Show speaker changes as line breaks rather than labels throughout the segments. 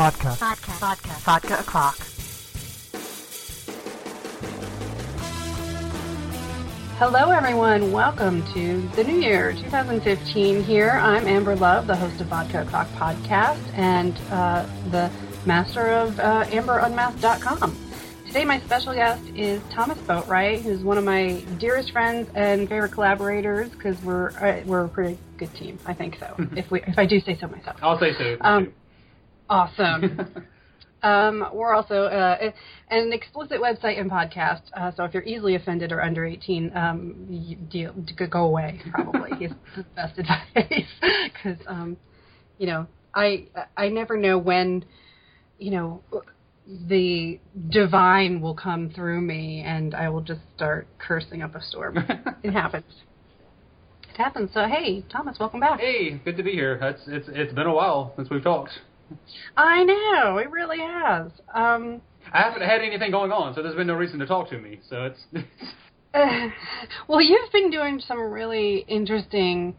Vodka.
Vodka. Vodka.
Vodka o'clock.
Hello, everyone. Welcome to the new year, 2015. Here, I'm Amber Love, the host of Vodka O'clock podcast and uh, the master of uh, AmberUnmasked.com. Today, my special guest is Thomas Boatwright, who's one of my dearest friends and favorite collaborators because we're uh, we're a pretty good team. I think so. if we if I do say so myself.
I'll say so.
Um, awesome. Um, we're also uh, an explicit website and podcast, uh, so if you're easily offended or under 18, um, deal, go away. Probably is the best advice because um, you know I I never know when you know the divine will come through me and I will just start cursing up a storm. it happens. It happens. So hey, Thomas, welcome back.
hey, good to be here. It's it's it's been a while since we've talked.
I know it really has. Um,
I haven't had anything going on, so there's been no reason to talk to me. So it's
Uh, well, you've been doing some really interesting,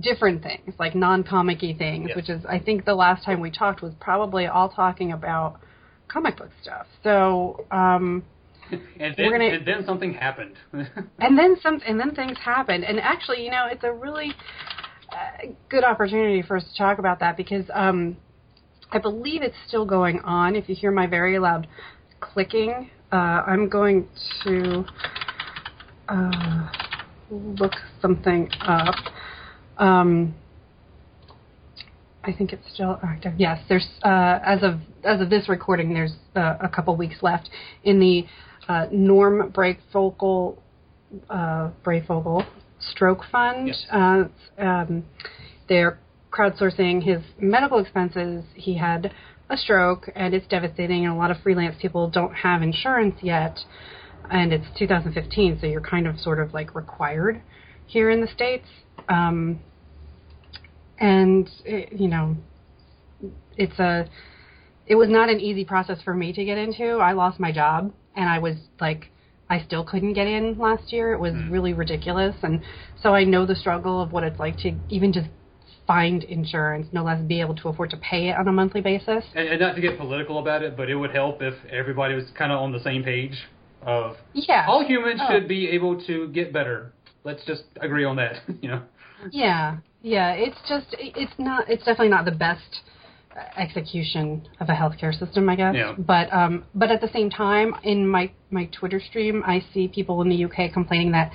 different things, like non-comic-y things,
Yes.
which is, I think, the last time we talked was probably all talking about comic book stuff. So, um,
and
We're
then,
gonna-
and then something happened.
and then some, and then things happened. And actually, you know, it's a really uh, good opportunity for us to talk about that because um, I believe it's still going on. If you hear my very loud clicking, uh, I'm going to uh, look something up. Um, I think it's still active. Yes, there's uh, as of as of this recording, there's uh, a couple weeks left in the uh, Norm Breyfogle uh, Stroke Fund.
Yes.
Uh, um, they're crowdsourcing his medical expenses. He had a stroke, and it's devastating. And a lot of freelance people don't have insurance yet, and it's 2015, so you're kind of sort of like required here in the states. Um, and it, you know, it's a. It was not an easy process for me to get into. I lost my job, and I was like, I still couldn't get in last year. It was really ridiculous, and so I know the struggle of what it's like to even just find insurance, no less be able to afford to pay it on a monthly basis.
and, and not to get political about it, but it would help if everybody was kind of on the same page of
Yeah.
all humans
Oh.
should be able to get better. Let's just agree on that. You know.
Yeah, yeah. It's just it's not it's definitely not the best execution of a healthcare system, I guess.
Yeah.
But um, but at the same time, in my my Twitter stream, I see people in the UK complaining that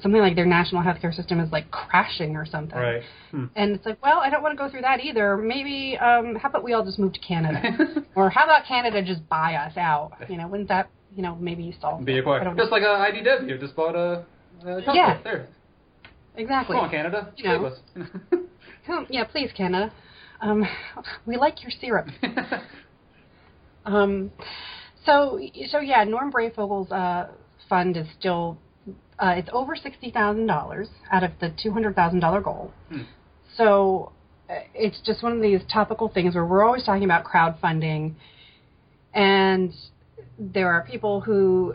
something like their national healthcare system is like crashing or something.
Right. Hmm.
And it's like, well, I don't want to go through that either. Maybe, um, how about we all just move to Canada, or how about Canada just buy us out? You know, wouldn't that, you know, maybe solve
Be
it? I
acquired.
don't know.
Just like uh, IDW just bought a. Uh,
Yeah.
There.
exactly.
Come on, Canada.
You know.
Save us.
Come, yeah, please, Canada. Um, we like your syrup. Um, so, so yeah, Norm Breyfogle's uh, fund is still uh, it's over sixty thousand dollars out of the two hundred thousand dollar goal.
Hmm.
So uh, it's just one of these topical things where we're always talking about crowdfunding, and there are people who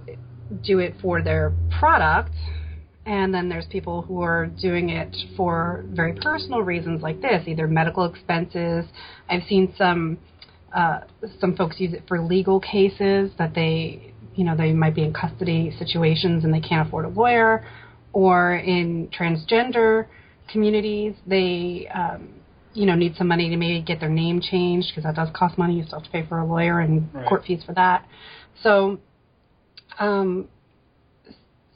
do it for their product, and then there's people who are doing it for very personal reasons like this, either medical expenses. I've seen some uh, some folks use it for legal cases that they, you know, they might be in custody situations and they can't afford a lawyer, or in transgender communities, they, um, you know, need some money to maybe get their name changed because that does cost money. You still have to pay for a lawyer and
Right.
court fees for that. So, um,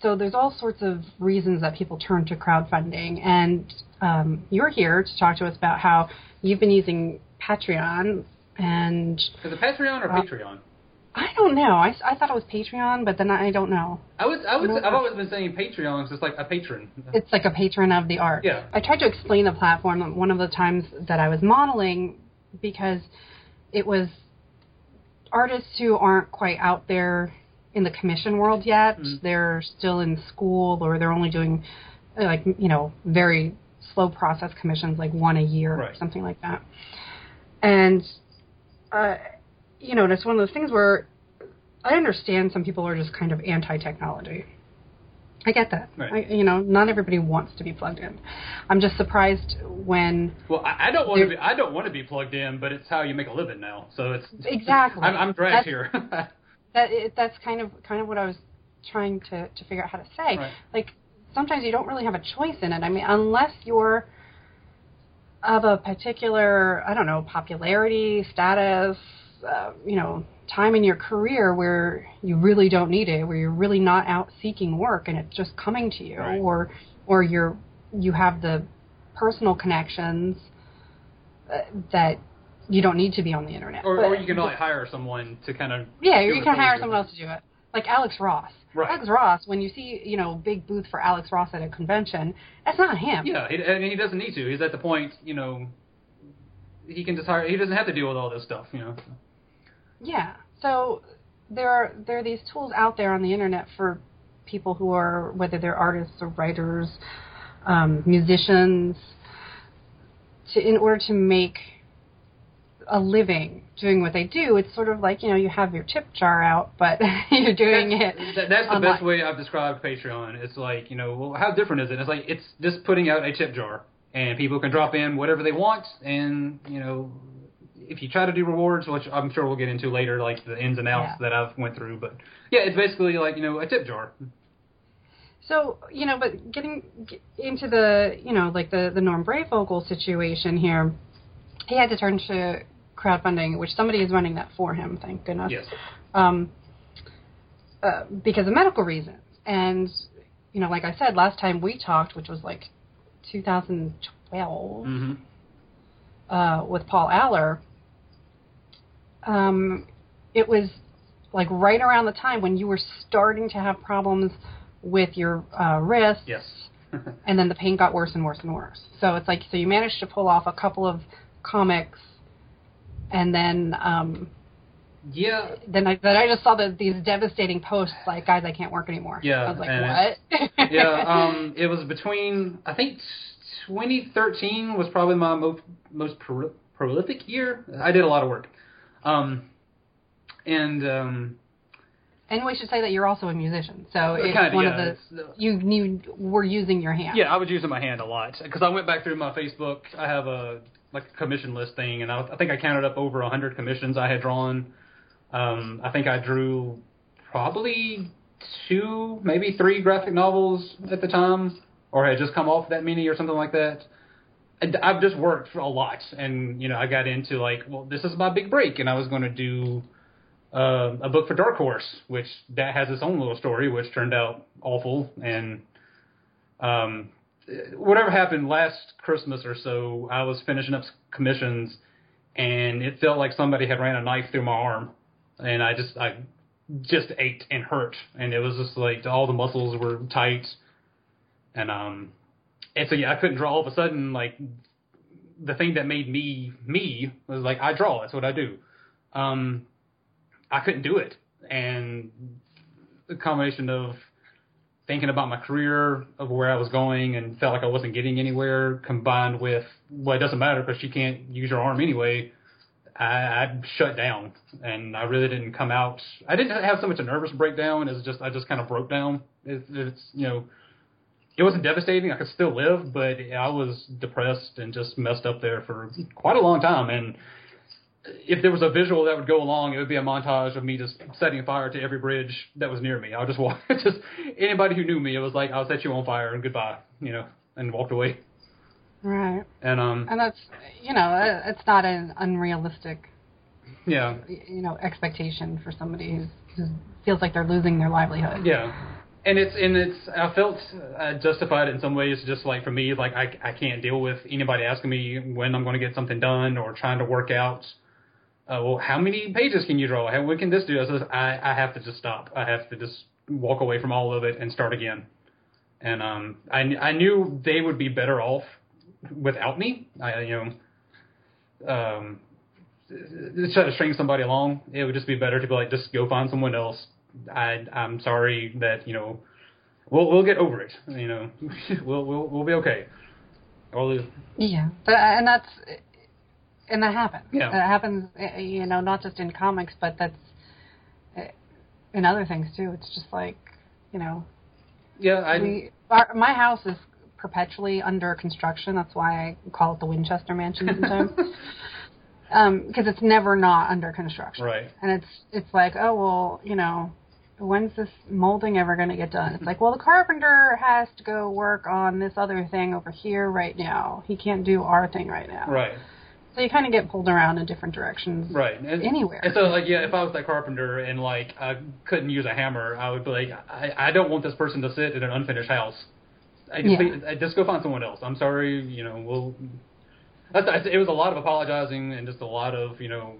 so there's all sorts of reasons that people turn to crowdfunding, and um, you're here to talk to us about how you've been using Patreon, and
Is it Patreon or
Uh,
Patreon?
I don't know. I, I thought it was Patreon, but then I don't know.
I was I was I've always been saying Patreon is just like a patron.
It's like a patron of the art.
Yeah.
I tried to explain the platform one of the times that I was modeling because it was artists who aren't quite out there in the commission world yet.
Mhm.
They're still in school or they're only doing uh, like you know very slow process commissions like one a year or something like that. And uh, you know, it's one of those things where I understand some people are just kind of anti-technology. I get that.
Right.
I, you know, not everybody wants to be plugged in. I'm just surprised when
Well, I, I don't want to be. I don't want to be plugged in, but it's how you make a living now. So it's
exactly.
I'm, I'm dragged
That's-
here.
that it, that's kind of kind of what I was trying to to figure out how to say.
Right.
Like sometimes you don't really have a choice in it. I mean, unless you're of a particular I don't know popularity status, uh, you know, time in your career where you really don't need it, where you're really not out seeking work and it's just coming to you,
Right.
or or you're you have the personal connections uh, that you don't need to be on the internet.
or, or you can like hire someone to kind of
yeah, you can hire someone else to do it. Like Alex Ross.
Right.
Alex Ross, when you see, you know, big booth for Alex Ross at a convention, that's not him.
Yeah, he, and he doesn't need to. He's at the point, you know, he can just hire. He doesn't have to deal with all this stuff, you know.
Yeah. So there are there are these tools out there on the internet for people who are whether they're artists or writers, um, musicians, to in order to make a living doing what they do. It's sort of like you know you have your tip jar out, but you're doing
that's,
it.
that- that's the best way I've described Patreon. It's like, you know, well, how different is it? It's like it's just putting out a tip jar, and people can drop in whatever they want, and you know, if you try to do rewards, which I'm sure we'll get into later, like the ins and outs
Yeah.
that I've went through, but yeah, it's basically like you know a tip jar.
So you know, but getting into the you know like the the Norm Breyfogle situation here, he had to turn to crowdfunding, which somebody is running that for him. Thank goodness.
Yes.
Um, uh, because of medical reasons, and you know, like I said last time we talked, which was like 2012
hmm
uh, with Paul Aller. Um, it was like right around the time when you were starting to have problems with your uh, wrists
Yes.
and then the pain got worse and worse and worse. So it's like so you managed to pull off a couple of comics, and then um,
yeah.
then I then I just saw the, these devastating posts like guys I can't work anymore.
Yeah,
I was like what?
yeah, um, it was between I think 2013 was probably my most most pro- prolific year. I did a lot of work, um, and um,
and we should say that you're also a musician, so it's
kinda,
one
yeah,
of the you you were using your hand.
yeah, I was using my hand a lot because I went back through my Facebook. I have a like a commission list thing, and I, I think I counted up over 100 commissions I had drawn. Um, I think I drew probably two, maybe three graphic novels at the time, or had just come off that many or something like that. I've just worked for a lot, and you know, I got into like, well, this is my big break, and I was going to do uh, a book for Dark Horse, which that has its own little story, which turned out awful, and um, whatever happened last Christmas or so, I was finishing up commissions, and it felt like somebody had ran a knife through my arm, and I just I just ached and hurt, and it was just like all the muscles were tight, and um, and so yeah, I couldn't draw. All of a sudden, like the thing that made me me was like I draw. That's what I do. Um, I couldn't do it, and the combination of thinking about my career of where I was going and felt like I wasn't getting anywhere, combined with well, it doesn't matter because you can't use your arm anyway. I, I shut down, and I really didn't come out. I didn't have so much a nervous breakdown as just I just kind of broke down. It's, it's you know, it wasn't devastating. I could still live, but I was depressed and just messed up there for quite a long time. And if there was a visual that would go along, it would be a montage of me just setting fire to every bridge that was near me. I would just walk, just anybody who knew me, it was like I'll set you on fire and goodbye, you know, and walked away.
Right.
And um,
And that's you know it's not an unrealistic
yeah,
you know expectation for somebody who's, who feels like they're losing their livelihood.
yeah. And it's and it's I felt uh, justified in some ways, just like for me, like I I can't deal with anybody asking me when I'm going to get something done or trying to work out. Uh, well, how many pages can you draw? How when can this do? I says I I have to just stop. I have to just walk away from all of it and start again. And um, I I knew they would be better off without me. I you know um just try to string somebody along. It would just be better to be like, just go find someone else. I I'm sorry that you know we'll we'll get over it. You know we'll we'll we'll be okay. All the
Yeah, but, and that's and that happens.
Yeah.
that happens. uh, You know, not just in comics, but that's uh, in other things too. It's just like you know,
Yeah, I.
We, our, my house is perpetually under construction. That's why I call it the Winchester Mansion sometimes. Because um, it's never not under construction.
Right.
And it's it's like, oh well, you know, when's this molding ever going to get done? It's like, well, the carpenter has to go work on this other thing over here right now. He can't do our thing right now.
Right.
So you kind of get pulled around in different directions.
Right. And,
anywhere.
And so, like, yeah, if I was that carpenter and like I couldn't use a hammer, I would be like, I, I don't want this person to sit in an unfinished house. I just,
Yeah.
I just go find someone else. I'm sorry, you know. We'll. That's, it was a lot of apologizing and just a lot of you know.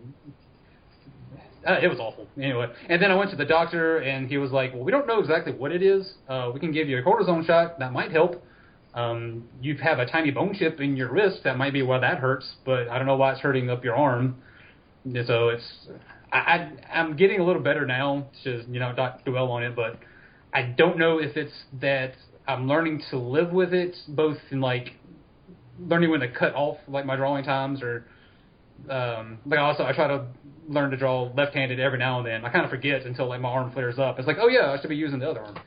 Uh, it was awful. Anyway, and then I went to the doctor, and he was like, "Well, we don't know exactly what it is. Uh, we can give you a cortisone shot. That might help. Um, you have a tiny bone chip in your wrist. That might be why that hurts, but I don't know why it's hurting up your arm. And So it's I, I I'm getting a little better now. To you know, not dwell on it, but I don't know if it's that I'm learning to live with it, both in like learning when to cut off like my drawing times, or um, like also I try to learn to draw left-handed every now and then. I kind of forget until like my arm flares up. It's like, oh yeah, I should be using the other arm.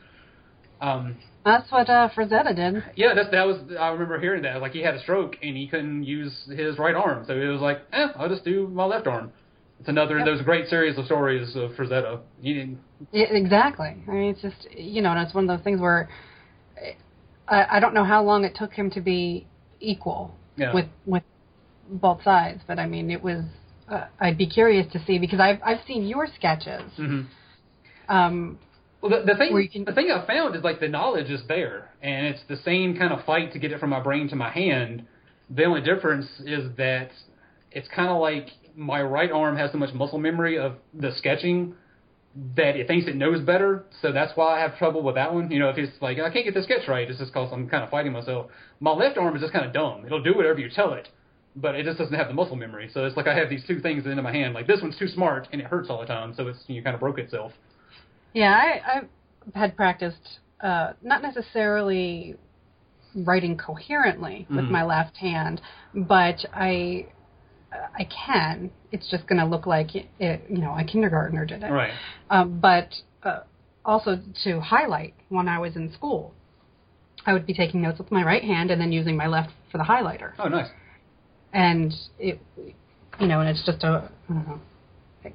Um,
That's what uh, Frazetta did.
yeah, that's that was. I remember hearing that. Like he had a stroke and he couldn't use his right arm, so it was like, eh, I'll just do my left arm. It's another
Yep.
those great series of stories of Frazetta.
Yeah, exactly. I mean, it's just you know, and it's one of those things where I, I don't know how long it took him to be equal
Yeah.
with with both sides, but I mean, it was. Uh, I'd be curious to see because I've I've seen your sketches.
hmm
Um,
Well, the, the thing
can-
the thing I found is like the knowledge is there, and it's the same kind of fight to get it from my brain to my hand. The only difference is that it's kind of like my right arm has so much muscle memory of the sketching that it thinks it knows better. So that's why I have trouble with that one. You know, if it's like I can't get the sketch right, it's just because I'm kind of fighting myself. My left arm is just kind of dumb. It'll do whatever you tell it, but it just doesn't have the muscle memory. So it's like I have these two things in my hand. Like this one's too smart and it hurts all the time, so it's you know, kind of broke itself.
yeah, I, I've had practiced uh, not necessarily writing coherently with
Mhm.
my left hand, but I I can. It's just going to look like it, it, you know a kindergartner did it.
Right.
Um, but uh, also to highlight when I was in school, I would be taking notes with my right hand and then using my left for the highlighter.
Oh, nice.
And it, you know, and it's just a, I don't know.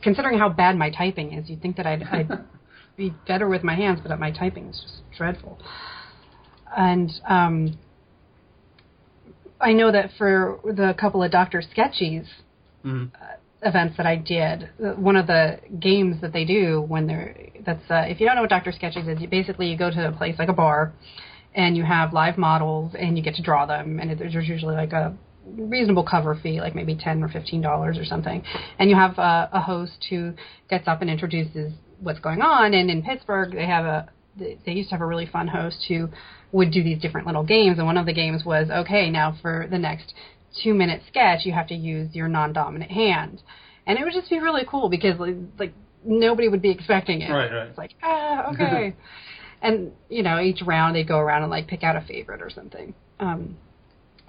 Considering how bad my typing is, you'd think that I'd, I'd be better with my hands, but my typing is just dreadful. And um, I know that for the couple of Dr. Sketchy's,
hmm
events that I did, uh, one of the games that they do when they're that's uh, if you don't know what Dr. Sketchy's is, you basically you go to a place like a bar, and you have live models and you get to draw them, and it, there's usually like a reasonable cover fee, like maybe ten or fifteen dollars or something, and you have uh, a host who gets up and introduces what's going on. And in Pittsburgh, they have a they used to have a really fun host who would do these different little games, and one of the games was okay, now for the next two minute sketch, you have to use your non dominant hand. And it would just be really cool because like, like nobody would be expecting it.
Right, right.
It's like, ah, okay. and, you know, each round they go around and like pick out a favorite or something. Um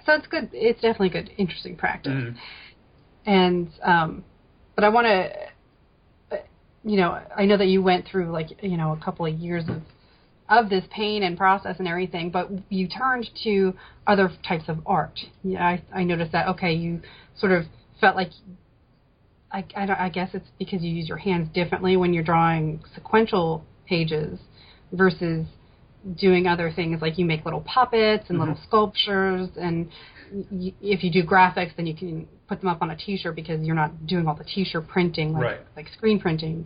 so it's good it's definitely good, interesting practice.
Mhm.
And um but I wanna you know, I know that you went through like, you know, a couple of years of of this pain and process and everything, but you turned to other types of art. Yeah, I, I noticed that. Okay, you sort of felt like, I, I, don't- I guess it's because you use your hands differently when you're drawing sequential pages versus doing other things like you make little puppets and little
Mhm.
sculptures and y- if you do graphics then you can put them up on a t-shirt because you're not doing all the t-shirt printing like
Right.
like screen printing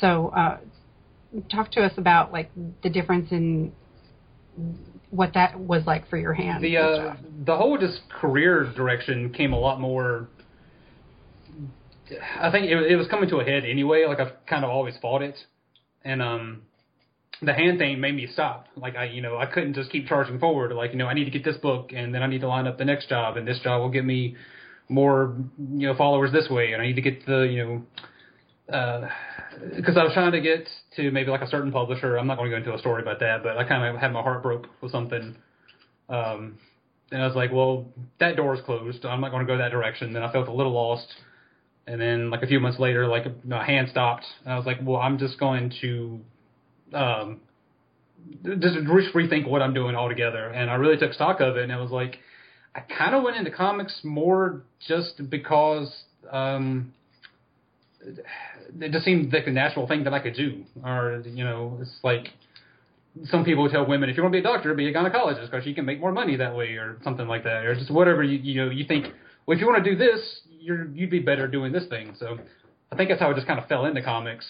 so uh, talk to us about like the difference in what that was like for your hands.
The uh, the whole just career direction came a lot more. I think it, it was coming to a head anyway. Like I've kind of always fought it, and um, the hand thing made me stop. Like I, you know, I couldn't just keep charging forward. Like you know, I need to get this book, and then I need to line up the next job, and this job will get me more, you know, followers this way, and I need to get the, you know, because I was trying to get to maybe like a certain publisher. I'm not going to go into a story about that, but I kind of had my heart broke with something. Um, and I was like, well, that door is closed. I'm not going to go that direction. Then I felt a little lost. And then like a few months later, like my hand stopped. And I was like, well, I'm just going to um, just rethink what I'm doing altogether. And I really took stock of it, and I was like, I kind of went into comics more just because um, it just seemed like a natural thing that I could do. Or you know, it's like some people tell women, if you want to be a doctor, be a gynecologist because you can make more money that way, or something like that, or just whatever you you know you think. Well, if you want to do this, you're you'd be better doing this thing. So I think that's how I just kind of fell into comics.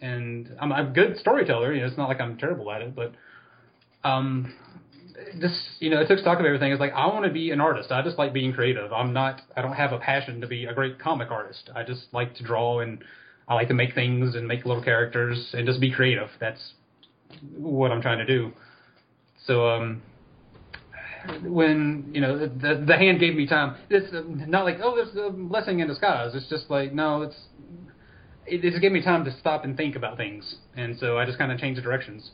And I'm, a good storyteller. You know, it's not like I'm terrible at it, but um, this you know, I took stock of everything. It's like I want to be an artist. I just like being creative. I'm not. I don't have a passion to be a great comic artist. I just like to draw and I like to make things and make little characters and just be creative. That's what I'm trying to do. So um, when you know the, the the hand gave me time, it's not like oh there's a blessing in disguise. It's just like no, it's it, it just gave me time to stop and think about things, and so I just kind of changed the directions.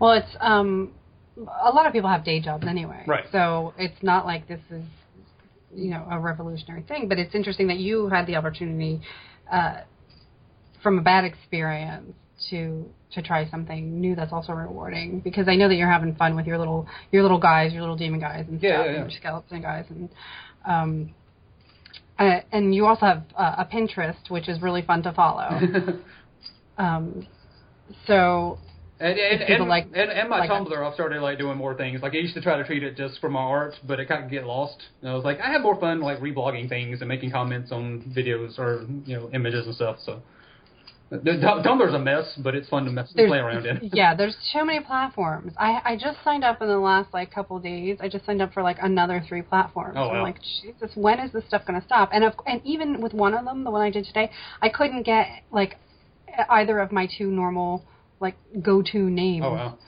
Well, it's um, a lot of people have day jobs anyway,
Right.
So it's not like this is you know a revolutionary thing, but it's interesting that you had the opportunity uh, from a bad experience to to try something new that's also rewarding because I know that you're having fun with your little your little guys, your little demon guys and
Yeah,
stuff,
yeah, yeah.
and your skeleton guys and um uh, and you also have uh, a Pinterest which is really fun to follow. um so
And and, and,
like-
and, and my
like
Tumblr, I've started like doing more things. Like I used to try to treat it just for my art, but it kind of get lost. And I was like, I have more fun like reblogging things and making comments on videos or you know images and stuff. So Tumblr's a mess, but it's fun to mess,
there's
play around in.
yeah, there's too many platforms. I I just signed up in the last like couple of days. I just signed up for like another three platforms.
Oh, wow.
I'm like, Jesus, when is this stuff going to stop? And of, and even with one of them, the one I did today, I couldn't get like either of my two normal like go-to names
Oh wow.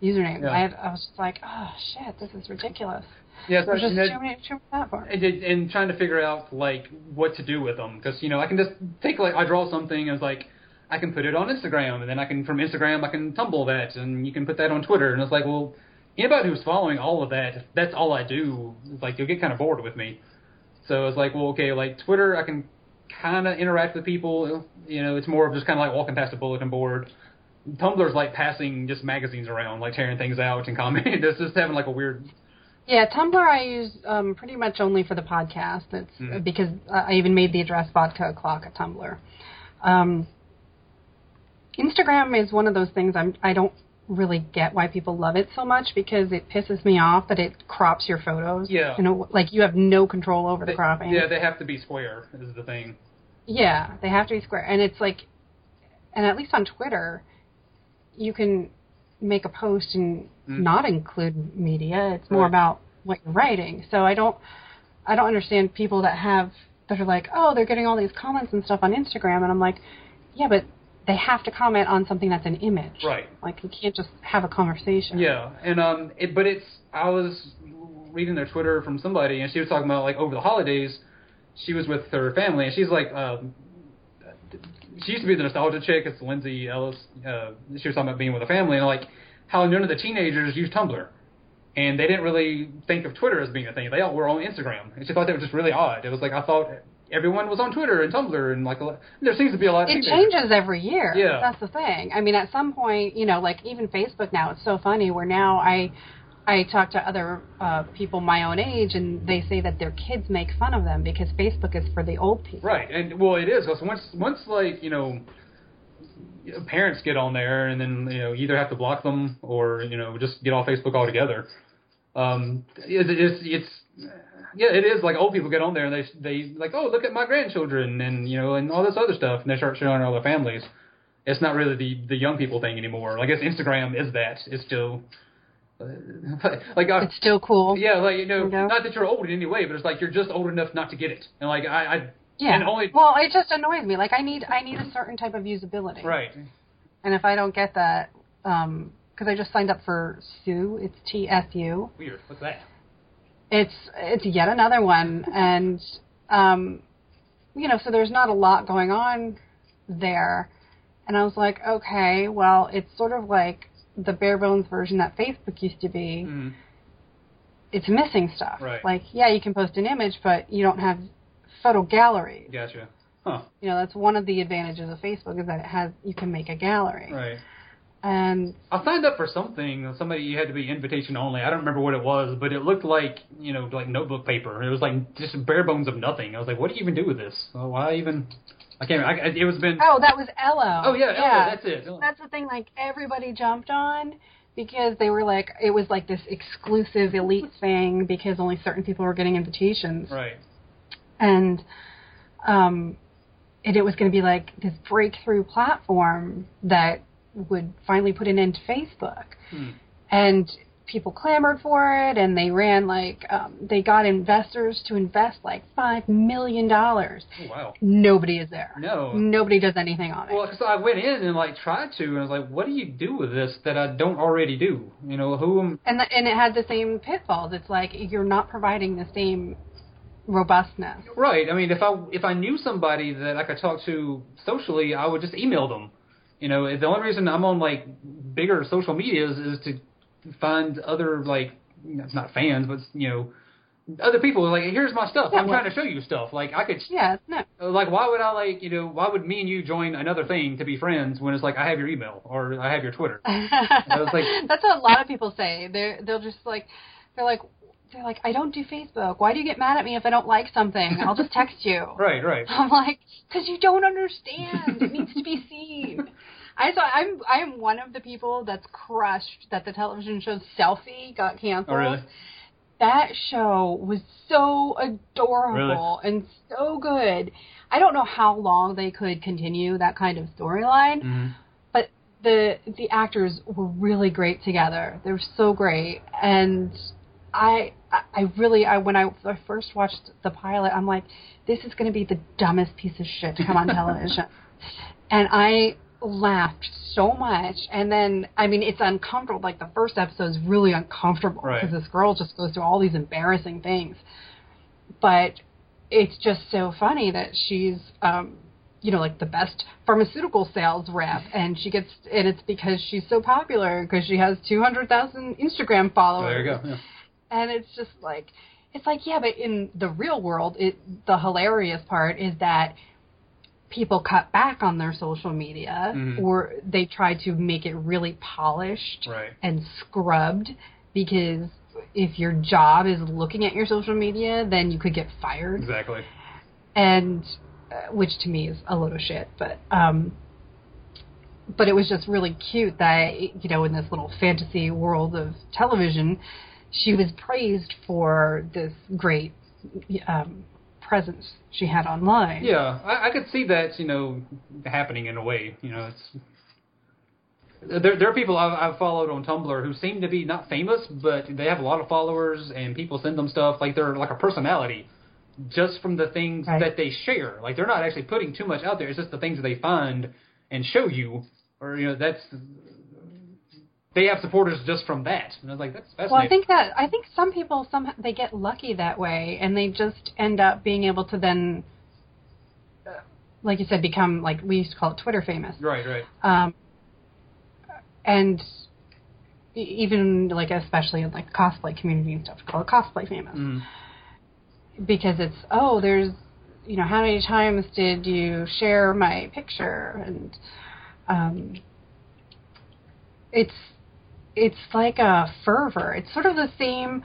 usernames.
Yeah.
I had, I was just like, oh shit, this is ridiculous.
Yeah, so,
There's just too many too
and, and trying to figure out like what to do with them because you know I can just take like I draw something and it's like I can put it on Instagram and then I can from Instagram I can tumble that and you can put that on Twitter and it's like well anybody who's following all of that if that's all I do it's like you'll get kind of bored with me so it's like well okay like Twitter I can kind of interact with people you know it's more of just kind of like walking past a bulletin board Tumblr's like passing just magazines around like tearing things out and commenting it's just having like a weird
Yeah, Tumblr I use um, pretty much only for the podcast. It's
Mhm.
because I even made the address vodka o'clock at Tumblr. Um, Instagram is one of those things I'm I don't really get why people love it so much because it pisses me off that it crops your photos.
Yeah.
You know, like you have no control over the cropping.
yeah they have to be square is the thing
Yeah, they have to be square, and it's like, and at least on Twitter, you can make a post and
Mm.
not include media. It's more
Right.
about what you're writing. So I don't, I don't understand people that have that are like, oh, they're getting all these comments and stuff on Instagram, and I'm like, yeah, but they have to comment on something that's an image.
Right.
Like you can't just have a conversation.
Yeah, and um, it, but it's I was reading their Twitter from somebody, and she was talking about like over the holidays, she was with her family, and she's like, um, she used to be the nostalgia chick. It's Lindsay Ellis. Uh, she was talking about being with a family, and like how none of the teenagers use Tumblr, and they didn't really think of Twitter as being a thing. They all were on Instagram, and she thought that was just really odd. It was like I thought everyone was on Twitter and Tumblr, and like a lot, there seems to be a lot. Of
It
teenagers.
changes every year.
Yeah.
That's the thing. I mean, at some point, you know, like even Facebook now, it's so funny where now I I talk to other uh, people my own age, and they say that their kids make fun of them because Facebook is for the old people.
Right, and well, it is because once once like you know, parents get on there, and then you know either have to block them or you know just get off Facebook altogether. Um, it, it's it's yeah, it is like old people get on there and they they like oh look at my grandchildren and you know and all this other stuff, and they start showing all their families. It's not really the the young people thing anymore. I guess Instagram is that. It's still like I,
It's still cool.
yeah, like you know,
You know?
not that you're old in any way, but it's like you're just old enough not to get it. And like I, I
Yeah.
and only
well, it just annoys me. Like I need I need a certain type of usability.
right.
And if I don't get that, um, because I just signed up for Tsu, it's T S U.
Weird. What's that?
It's it's yet another one and um you know so there's not a lot going on there and i was like okay well it's sort of like the bare bones version that facebook used to be
Mm.
it's missing stuff
Right.
like yeah you can post an image but you don't have photo galleries
Gotcha. Huh.
you know that's one of the advantages of facebook is that it has you can make a gallery
Right.
And
I signed up for something. Somebody you had to be invitation only. I don't remember what it was, but it looked like you know like notebook paper. It was like just bare bones of nothing. I was like, what do you even do with this? Why even? I can't. I, it was been.
oh, that was Ello.
Oh yeah,
yeah.
oh, that's it.
That's the thing. Like everybody jumped on because they were like, it was like this exclusive elite thing because only certain people were getting invitations.
Right.
and um, and it was going to be like this breakthrough platform that would finally put an end to Facebook.
Hmm.
And people clamored for it, and they ran like um, they got investors to invest like five million dollars.
Oh wow.
Nobody is there.
No.
Nobody does anything on it.
Well, so I went in and like tried to, and I was like, "What do you do with this that I don't already do? You know, who am
and the, and it had the same pitfalls. It's like you're not providing the same robustness.
right? I mean, if I if I knew somebody that I could talk to socially, I would just email them. You know, the only reason I'm on like bigger social medias is to find other like it's not fans, but you know, other people. Like, here's my stuff.
Yeah,
I'm
well-
trying to show you stuff. Like, I could
Yeah, no.
Uh, like why would I like you know why would me and you join another thing to be friends when it's like I have your email or I have your Twitter. was like-
That's what a lot of people say. They are they'll just like they're like they're like I don't do Facebook. Why do you get mad at me if I don't like something? I'll just text you.
Right, right.
I'm like, because you don't understand. It needs to be seen. I saw. I'm. I'm one of the people that's crushed that the television show Selfie got canceled.
Oh, really?
That show was so adorable and so good. I don't know how long they could continue that kind of storyline,
hmm
but the the actors were really great together. They were so great, and I I really I when I, I first watched the pilot, I'm like, this is going to be the dumbest piece of shit to come on television, and I laughed so much. And then I mean, it's uncomfortable. Like the first episode is really uncomfortable
Right.
because this girl just goes through all these embarrassing things, but it's just so funny that she's um you know like the best pharmaceutical sales rep and she gets and it's because she's so popular because she has 200,000 Instagram followers
there you go. Yeah.
And it's just like it's like yeah but in the real world it the hilarious part is that people cut back on their social media
Mhm.
or they try to make it really polished
Right.
and scrubbed because if your job is looking at your social media then you could get fired
Exactly.
and uh, which to me is a load of shit but um but it was just really cute that you know in this little fantasy world of television she was praised for this great um presence she had online
Yeah, I, I could see that, you know, happening in a way. You know, it's there. There are people I've, I've followed on Tumblr who seem to be not famous, but they have a lot of followers, and people send them stuff like they're like a personality, just from the things
Right.
that they share. Like they're not actually putting too much out there. It's just the things that they find and show you, or you know, that's they have supporters just from that. And I was like, that's fascinating.
well i think that i think some people some they get lucky that way and they just end up being able to then uh, like you said become like we used to call it twitter famous
right, right.
um, and even like especially in like cosplay community and stuff, we call it cosplay famous
Mm.
because it's oh there's you know how many times did you share my picture and um, it's it's like a fervor. It's sort of the same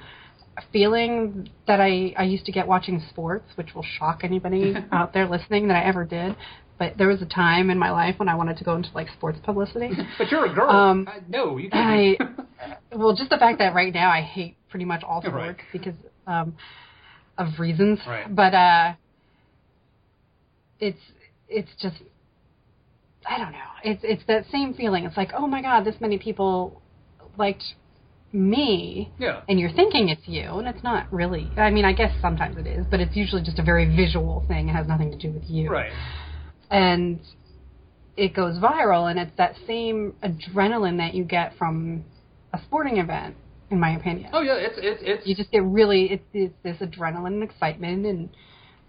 feeling that I I used to get watching sports, which will shock anybody out there listening that I ever did. But there was a time in my life when I wanted to go into like sports publicity.
But you're a girl.
Um,
I, no, you
I
can't.
well, just the fact that right now I hate pretty much all sports
Right.
because um, of reasons.
Right.
But uh, it's it's just I don't know. It's it's that same feeling. It's like oh my god, this many people liked me,
yeah.
and you're thinking it's you, and it's not really. I mean, I guess sometimes it is, but it's usually just a very visual thing. It has nothing to do with you
Right.
and it goes viral and it's that same adrenaline that you get from a sporting event in my opinion
Oh yeah, it's it's it's
you just get really it's, it's this adrenaline and excitement and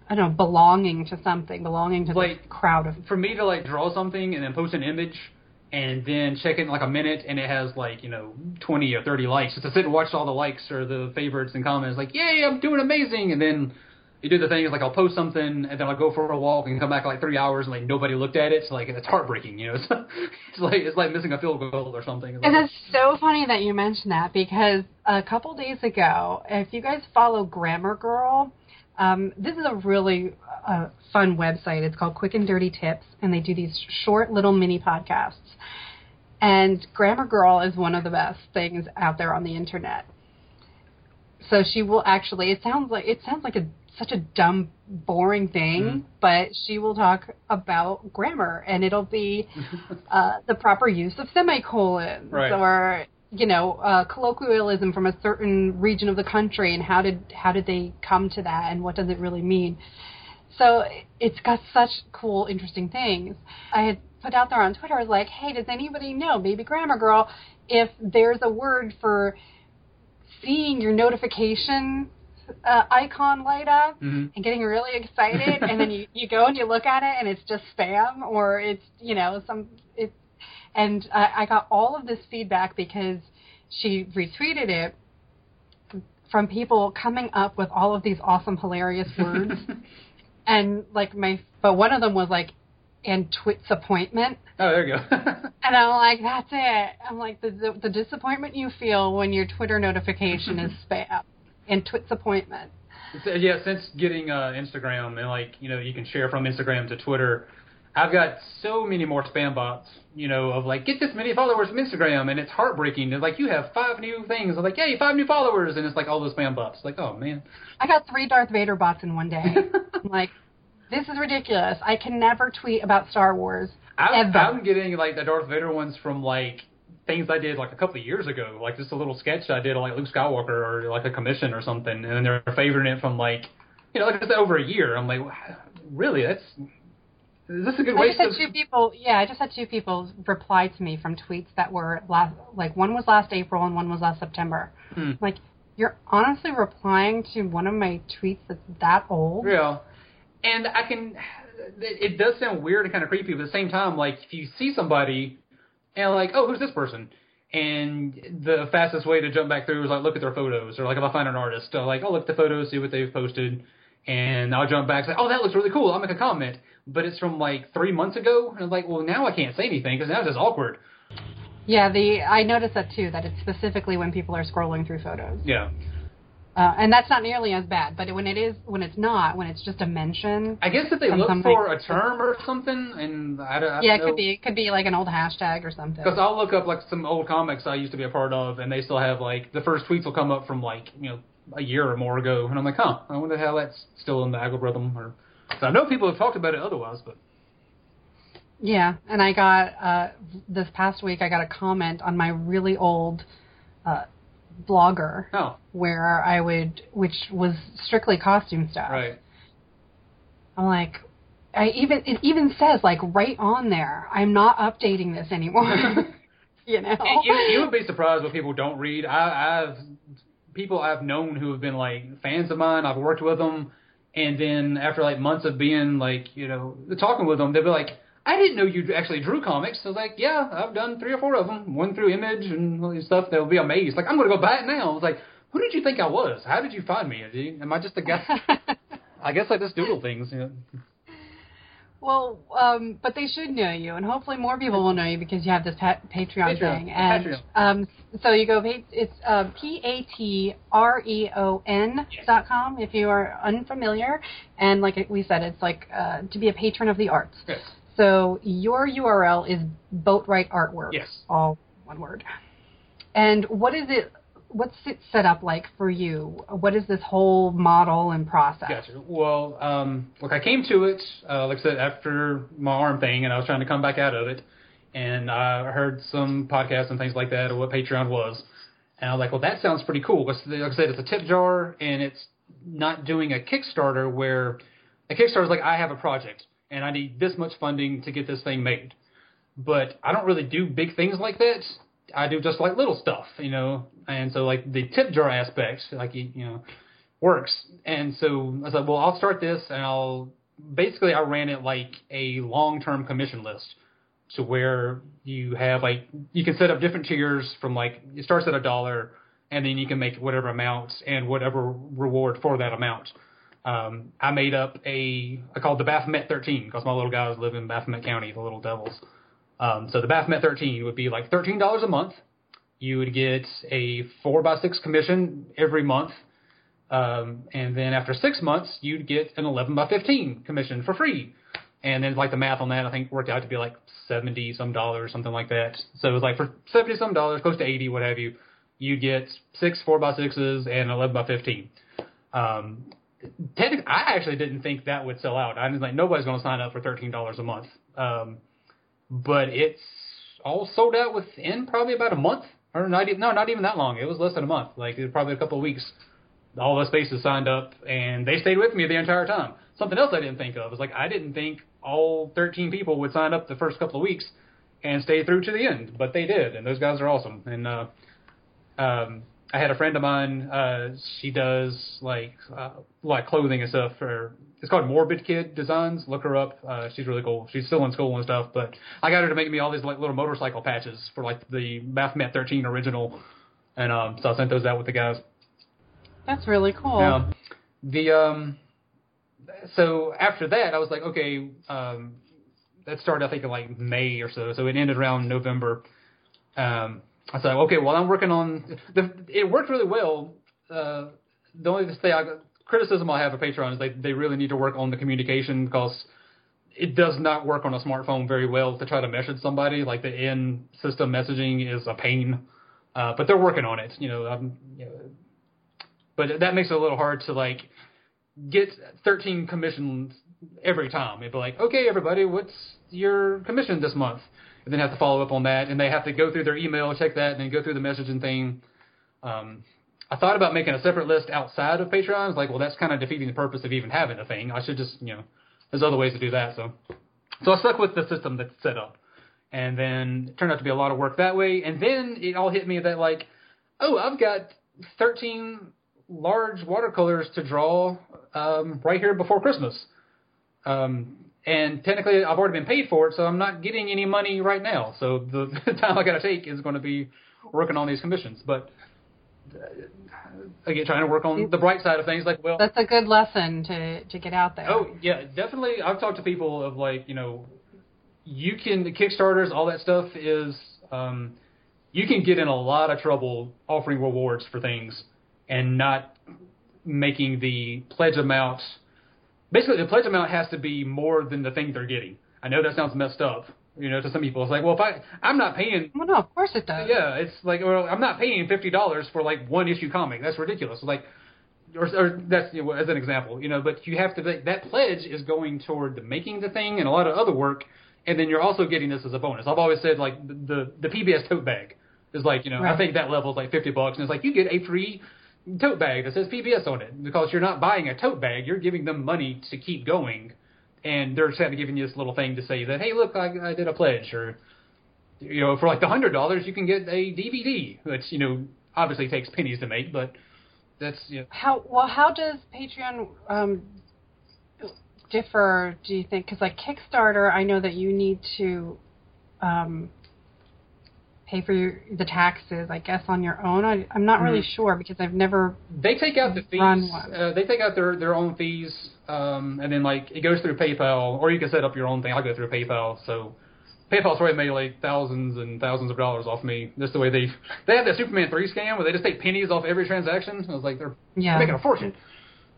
i don't know belonging to something belonging to
Like-
crowd of
for me to like draw something and then post an image and then check it in like a minute and it has like you know 20 or 30 likes just to sit and watch all the likes or the favorites and comments like yay i'm doing amazing and then you do the thing is like I'll post something and then I'll go for a walk and come back like three hours and like nobody looked at it. So like it's heartbreaking, you know. It's, it's like it's like missing a field goal or something. It's like,
it's so funny that you mentioned that because a couple days ago, if you guys follow Grammar Girl, um, this is a really uh, fun website. It's called Quick and Dirty Tips, and they do these short little mini podcasts. And Grammar Girl is one of the best things out there on the internet. So she will actually. It sounds like it sounds like a such a dumb, boring thing,
Mhm.
but she will talk about grammar, and it'll be uh, the proper use of semicolons
Right.
or you know uh, colloquialism from a certain region of the country and how did how did they come to that and what does it really mean so it's got such cool interesting things i had put out there on twitter I was like hey does anybody know baby grammar girl if there's a word for seeing your notification uh, icon light up
Mhm.
and getting really excited and then you, you go and you look at it and it's just spam or it's you know some it's and I, I got all of this feedback because she retweeted it from people coming up with all of these awesome hilarious words and like my but one of them was like and twits appointment
oh, there you go.
and I'm like, that's it. I'm like, the, the, the disappointment you feel when your Twitter notification is spam and twits appointment.
So, yeah, since getting uh, Instagram and like you know you can share from Instagram to Twitter, I've got so many more spam bots. You know of like get this many followers from Instagram, and it's heartbreaking. It's like you have five new things. I'm like, hey, five new followers, and it's like all those spam bots. Like, oh man.
I got three Darth Vader bots in one day. I'm like, this is ridiculous. I can never tweet about Star Wars.
I'm. I'm getting like the Darth Vader ones from like things I did like a couple of years ago, like just a little sketch I did of like Luke Skywalker or like a commission or something, and then they're favoring it from like you know like I said over a year. I'm like, really? That's is this a good
I
waste
just
of?
had two people. Yeah, I just had two people reply to me from tweets that were last, like one was last April and one was last September.
Hmm.
Like, you're honestly replying to one of my tweets that's that old.
Yeah, and I can. It, does sound weird and kind of creepy, but at the same time, like if you see somebody and like, oh, who's this person? And the fastest way to jump back through is like look at their photos, or like if I find an artist, I'll like, oh, look at the photos, see what they've posted, and I'll jump back, and say, oh, that looks really cool. I'll make a comment, but it's from like three months ago, and I'm like, well, now I can't say anything because now it's just awkward.
Yeah, the I noticed that too. That it's specifically when people are scrolling through photos,
Yeah,
uh, and that's not nearly as bad. But when it is, when it's not, when it's just a mention,
I guess if they look for a term or something, and I don't, I
yeah, it
know.
could be it could be like an old hashtag or something.
Because I'll look up like some old comics I used to be a part of, and they still have like the first tweets will come up from like you know a year or more ago, and I'm like, huh, I wonder how that's still in the algorithm. Or so I know people have talked about it otherwise, but
Yeah, and I got uh, this past week. I got a comment on my really old uh, blogger
oh,
where I would, which was strictly costume stuff.
right,
I'm like, I even it even says like right on there, I'm not updating this anymore. you know.
You, you would be surprised what people don't read. I, I've people I've known who have been like fans of mine. I've worked with them, and then after like months of being like you know talking with them, they'll be like. I didn't know you actually drew comics. I was like, yeah, I've done three or four of them. One through Image and stuff. They'll be amazed. Like, I'm going to go buy it now. I was like, who did you think I was? How did you find me? Am I just a guy? I guess I just doodle things. You know?
Well, um, but they should know you, and hopefully more people will know you because you have this pa- Patreon,
Patreon,
thing. And
Patreon.
um, so you go, it's uh, p a t r e o n dot com if you are unfamiliar. And like we said, it's like uh, to be a patron of the arts.
Yes.
So your URL is Boatwright Artworks.
Yes.
All one word. And what is it? What's it set up like for you? What is this whole model and process?
Gotcha. Well, um, look, I came to it, uh, like I said, after my arm thing, and I was trying to come back out of it. And I heard some podcasts and things like that of what Patreon was. And I was like, well, that sounds pretty cool. Like I said, it's a tip jar, and it's not doing a Kickstarter where a Kickstarter is like, I have a project, and I need this much funding to get this thing made. But I don't really do big things like that. I do just like little stuff, you know. And so, like the tip jar aspect, like you know, works. And so I was like, well, I'll start this, and I'll basically I ran it like a long-term commission list, to where you have like you can set up different tiers from like it starts at a dollar, and then you can make whatever amount and whatever reward for that amount. um, I made up a I called the Baphomet 13 because my little guys live in Baphomet County, the Little Devils. Um, so the Baphomet 13 would be like thirteen dollars a month. You would get a four by six commission every month, um, and then after six months, you'd get an eleven by fifteen commission for free. And then like the math on that, I think worked out to be like seventy some dollars, something like that. So it was like for seventy some dollars, close to eighty, what have you, you get six four by sixes and eleven by fifteen. Um, technically, I actually didn't think that would sell out. I was like, nobody's going to sign up for thirteen dollars a month. Um, but it's all sold out within probably about a month, or not even no, not even that long. It was less than a month. Like it was probably a couple of weeks. All the spaces signed up, and they stayed with me the entire time. Something else I didn't think of was like I didn't think all 13 people would sign up the first couple of weeks and stay through to the end, but they did, and those guys are awesome. And uh, um, I had a friend of mine. Uh, she does like uh, like clothing and stuff for. It's called Morbid Kid Designs. Look her up. Uh, she's really cool. She's still in school and stuff. But I got her to make me all these like little motorcycle patches for like the Baphomet 13 original, and um, so I sent those out with the guys.
That's really cool.
Yeah. The um, so after that, I was like, okay, um, that started I think in like May or so. So it ended around November. Um, I said, okay, well I'm working on. The, it worked really well. Uh, the only thing I criticism I have of Patreon is they they really need to work on the communication because it does not work on a smartphone very well to try to message somebody. Like the in system messaging is a pain. Uh, but they're working on it. You know, you know, but that makes it a little hard to like get 13 commissions every time. It'd be like, okay, everybody, what's your commission this month? And then have to follow up on that, and they have to go through their email, check that, and then go through the messaging thing. Um, I thought about making a separate list outside of Patreon. It's like, well, that's kind of defeating the purpose of even having a thing. I should just, you know, there's other ways to do that. So, so I stuck with the system that's set up, and then it turned out to be a lot of work that way. And then it all hit me that like, oh, I've got 13 large watercolors to draw um, right here before Christmas. Um, and technically, I've already been paid for it, so I'm not getting any money right now. So the, time I got to take is going to be working on these commissions. But again, trying to work on the bright side of things. Like, well,
that's a good lesson to to get out there.
Oh yeah, definitely. I've talked to people of like, you know, you can the Kickstarters, all that stuff is. Um, you can get in a lot of trouble offering rewards for things and not making the pledge amount. Basically, the pledge amount has to be more than the thing they're getting. I know that sounds messed up, you know, to some people. It's like, well, if I I'm not paying.
Well, no, of course it does.
Yeah, it's like, well, I'm not paying fifty dollars for like one issue comic. That's ridiculous. Like, or, or that's you know, as an example, you know. But you have to that pledge is going toward the making the thing and a lot of other work, and then you're also getting this as a bonus. I've always said like the the, the PBS tote bag is like you know right. I think that level is like fifty bucks, and it's like you get a free tote bag that says PBS on it because you're not buying a tote bag, you're giving them money to keep going, and they're just giving you this little thing to say that hey, look, I, I did a pledge, or you know, for like the hundred dollars, you can get a DVD, which you know obviously takes pennies to make, but that's you know.
how well. How does Patreon um, differ? Do you think? Because like Kickstarter, I know that you need to um, pay for your, the taxes, I guess, on your own. I, I'm not really mm-hmm. sure because I've never.
They take out the fees. Uh, they take out their their own fees, um, and then like it goes through PayPal, or you can set up your own thing. I'll go through PayPal. So PayPal's already made like thousands and thousands of dollars off me. Just the way they they have that Superman three scam where they just take pennies off every transaction. I was like, they're yeah. making a fortune.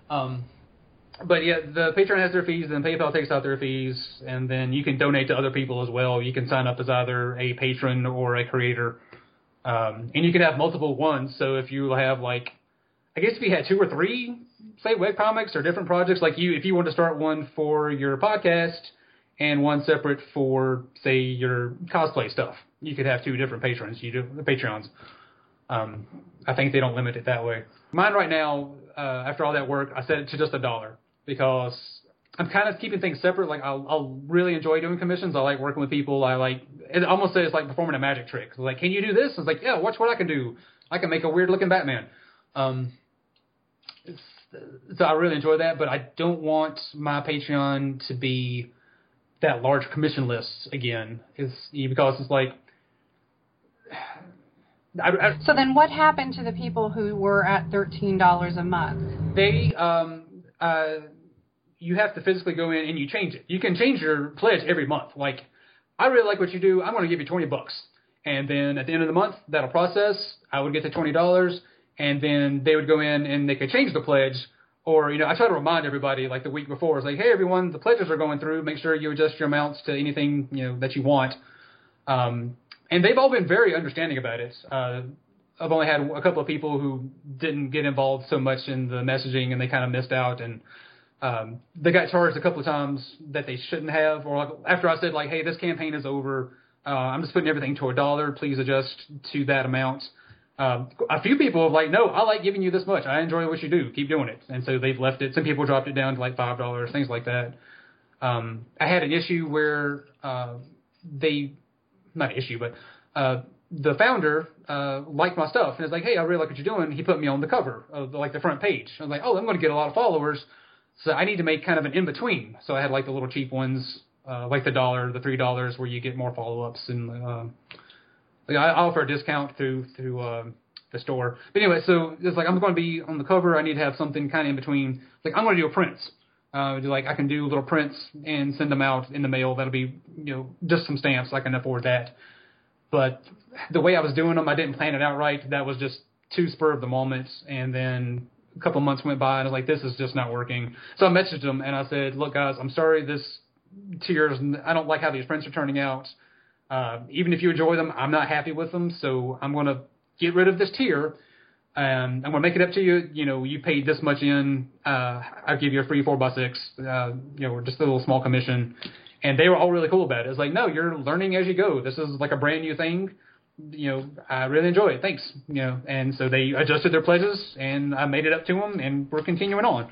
Um, but yeah, the Patreon has their fees, then PayPal takes out their fees, and then you can donate to other people as well. You can sign up as either a patron or a creator, um, and you can have multiple ones. So if you have like, I guess if you had two or three, say web comics or different projects, like you, if you want to start one for your podcast and one separate for say your cosplay stuff, you could have two different patrons. You do the Patreons. Um, I think they don't limit it that way. Mine right now, uh, after all that work, I set it to just a dollar because I'm kind of keeping things separate. Like I'll, I'll really enjoy doing commissions. I like working with people. I like it. Almost says like performing a magic trick. Like, can you do this? It's like, yeah, watch what I can do. I can make a weird looking Batman. Um, so I really enjoy that, but I don't want my Patreon to be that large commission list again. Is because it's like.
I, I, so then, what happened to the people who were at thirteen dollars a month?
They um, uh, you have to physically go in and you change it. You can change your pledge every month. Like, I really like what you do. I'm going to give you 20 bucks. And then at the end of the month, that'll process. I would get the $20 and then they would go in and they could change the pledge. Or, you know, I try to remind everybody like the week before, it's like, hey, everyone, the pledges are going through. Make sure you adjust your amounts to anything, you know, that you want. Um, and they've all been very understanding about it. Uh, I've only had a couple of people who didn't get involved so much in the messaging and they kind of missed out and um, they got charged a couple of times that they shouldn't have. Or like after I said like, hey, this campaign is over, uh, I'm just putting everything to a dollar. Please adjust to that amount. Um, a few people have like, no, I like giving you this much. I enjoy what you do. Keep doing it. And so they've left it. Some people dropped it down to like five dollars, things like that. Um, I had an issue where uh, they, not an issue, but uh, the founder uh, liked my stuff and was like, hey, I really like what you're doing. He put me on the cover of like the front page. I was like, oh, I'm going to get a lot of followers, so I need to make kind of an in between. So I had like the little cheap ones, uh, like the dollar, the three dollars, where you get more follow ups and. Uh, I offer a discount through through uh, the store. But anyway, so it's like I'm going to be on the cover. I need to have something kind of in between. Like I'm going to do a prints. Uh, do like I can do little prints and send them out in the mail. That'll be you know just some stamps. I can afford that. But the way I was doing them, I didn't plan it out right. That was just too spur of the moment. And then a couple months went by, and I was like, this is just not working. So I messaged them and I said, look guys, I'm sorry. This tiers, I don't like how these prints are turning out. Uh, even if you enjoy them, I'm not happy with them, so I'm going to get rid of this tier. Um, I'm going to make it up to you. You know, you paid this much in. Uh, I'll give you a free four by six. Uh, you know, just a little small commission. And they were all really cool about it. It's like, no, you're learning as you go. This is like a brand new thing. You know, I really enjoy it. Thanks. You know, and so they adjusted their pledges, and I made it up to them, and we're continuing on.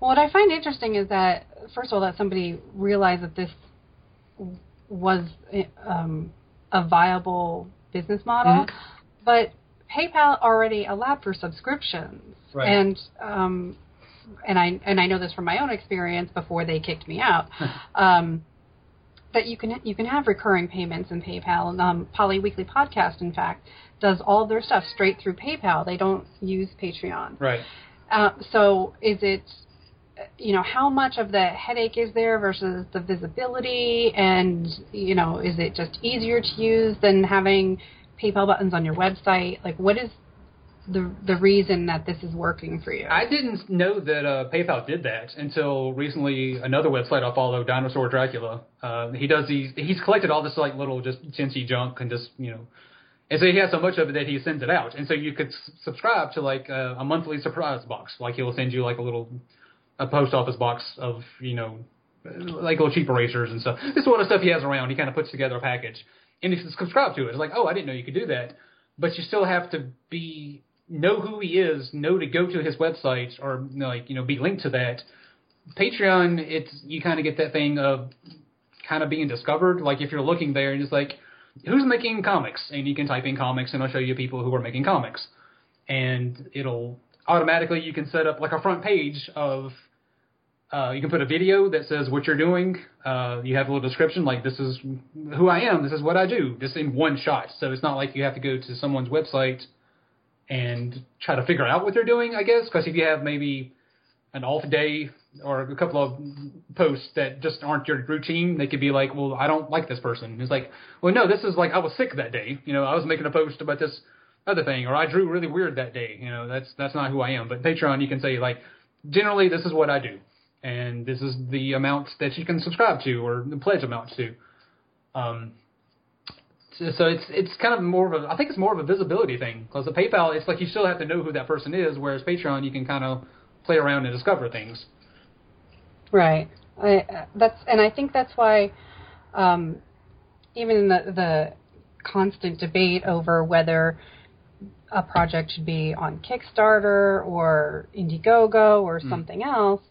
Well, what I find interesting is that first of all, that somebody realized that this was um, a viable business model, mm-hmm. but PayPal already allowed for subscriptions,
right.
and um, and I and I know this from my own experience before they kicked me out. um, that you can you can have recurring payments in PayPal. Um, Poly Weekly Podcast, in fact, does all their stuff straight through PayPal. They don't use Patreon.
Right.
Uh, so is it you know, how much of the headache is there versus the visibility, and you know, is it just easier to use than having PayPal buttons on your website? Like, what is the the reason that this is working for you?
I didn't know that uh, PayPal did that until recently. Another website I follow, Dinosaur Dracula. Uh, he does these. He's collected all this like little just chintzy junk and just you know. And so he has so much of it that he sends it out, and so you could s- subscribe to like uh, a monthly surprise box. Like he'll send you like a little a post office box of you know like little cheap erasers and stuff. This sort of stuff he has around. He kind of puts together a package, and you subscribe to it. It's like, oh, I didn't know you could do that, but you still have to be know who he is, know to go to his website, or like you know be linked to that. Patreon, it's you kind of get that thing of kind of being discovered. Like if you're looking there and it's like, who's making comics, and you can type in comics, and it'll show you people who are making comics, and it'll automatically you can set up like a front page of uh, you can put a video that says what you're doing. Uh, you have a little description like this is who I am, this is what I do, just in one shot. So it's not like you have to go to someone's website and try to figure out what they're doing. I guess because if you have maybe an off day or a couple of posts that just aren't your routine, they could be like, well, I don't like this person. It's like, well, no, this is like I was sick that day. You know, I was making a post about this other thing, or I drew really weird that day. You know, that's that's not who I am. But Patreon, you can say like, generally, this is what I do, and this is the amount that you can subscribe to or the pledge amount to. Um, so, it's it's kind of more of a I think it's more of a visibility thing because the PayPal it's like you still have to know who that person is, whereas Patreon you can kind of play around and discover things.
Right. I, that's and I think that's why, um, even in the the constant debate over whether a project should be on Kickstarter or Indiegogo or mm. something else,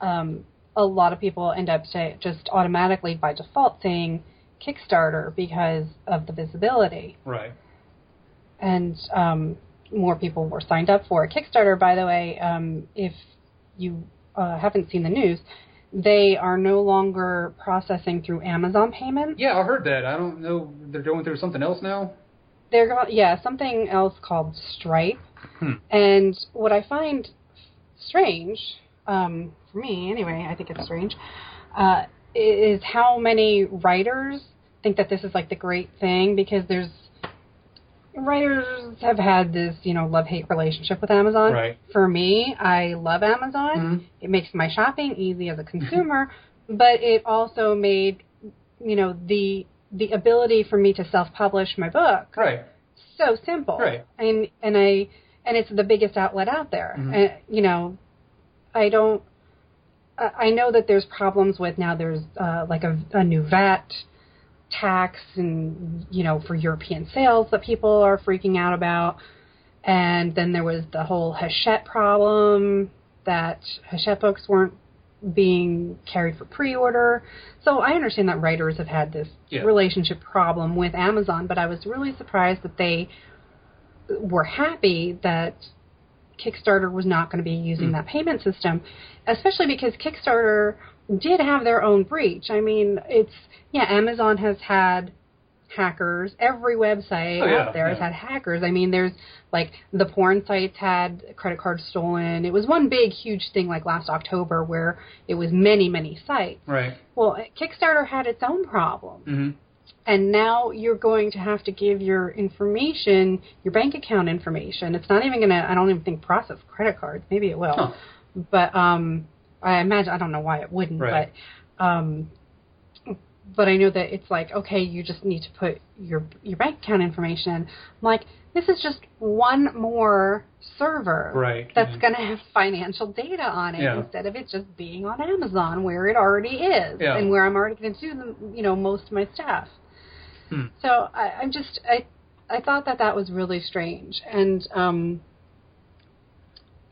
um, a lot of people end up say, just automatically by default saying Kickstarter because of the visibility.
Right.
And um, more people were signed up for it. Kickstarter, by the way, um, if you uh, haven't seen the news, they are no longer processing through Amazon payments.
Yeah, I heard that. I don't know. They're going through something else now
they're yeah something else called Stripe.
Hmm.
And what I find strange um, for me anyway. I think it's strange. Uh, is how many writers think that this is like the great thing because there's writers have had this, you know, love hate relationship with Amazon.
Right.
For me, I love Amazon.
Mhm.
It makes my shopping easy as a consumer, but it also made, you know, the the ability for me to self-publish my book
Right.
so simple.
Right.
And and I and it's the biggest outlet out there.
Mhm.
And you know, I don't. I know that there's problems with now. There's uh, like a, a new VAT tax, and you know, for European sales that people are freaking out about. And then there was the whole Hachette problem that Hachette books weren't being carried for pre-order. So I understand that writers have had this
Yeah.
relationship problem with Amazon, but I was really surprised that they were happy that Kickstarter was not going to be using
Mm.
that payment system, especially because Kickstarter did have their own breach. I mean, it's yeah, Amazon has had hackers. Every website
Oh, yeah,
out there has had hackers. I mean, there's like the porn sites had credit cards stolen. It was one big huge thing like last October where it was many many sites.
Right.
Well, Kickstarter had its own problem
hmm
and now you're going to have to give your information, your bank account information. It's not even going to, I don't even think process credit cards. Maybe it will.
Huh.
But um, I imagine, I don't know why it wouldn't,
Right.
but um, but I know that it's like, okay, you just need to put your your bank account information. I'm like, this is just one more server
Right.
that's
yeah.
going to have financial data on it
Yeah.
instead of it just being on Amazon where it already is
Yeah.
and where I'm already going to do the, you know most of my stuff.
Hmm.
So I, I'm just I I thought that that was really strange and um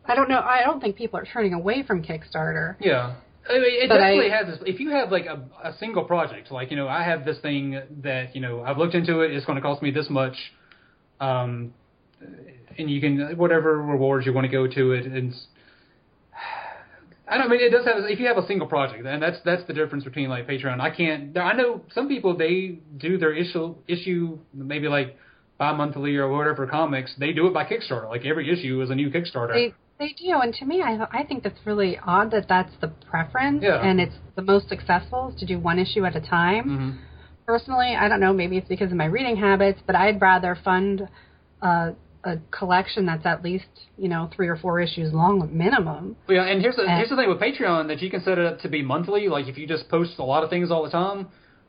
I don't know I don't think people are turning away from Kickstarter.
Yeah. I mean, it
But
definitely
I-
has this. If you have like a, a single project, like you know, I have this thing that you know I've looked into it. It's going to cost me this much, um, and you can whatever rewards you want to go to it. And I don't I mean it does have. If you have a single project, and that's that's the difference between like Patreon. I can't. I know some people they do their issue issue maybe like bi-monthly or whatever for comics. They do it by Kickstarter. Like every issue is a new Kickstarter.
They they do, and to me, I I think that's really odd that that's the preference,
Yeah.
and it's the most successful is to do one issue at a time.
hmm
Personally, I don't know, maybe it's because of my reading habits, but I'd rather fund uh, a collection that's at least you know three or four issues long minimum.
Yeah, and here's the
Uh,
here's the thing with Patreon that you can set it up to be monthly. Like if you just post a lot of things all the time,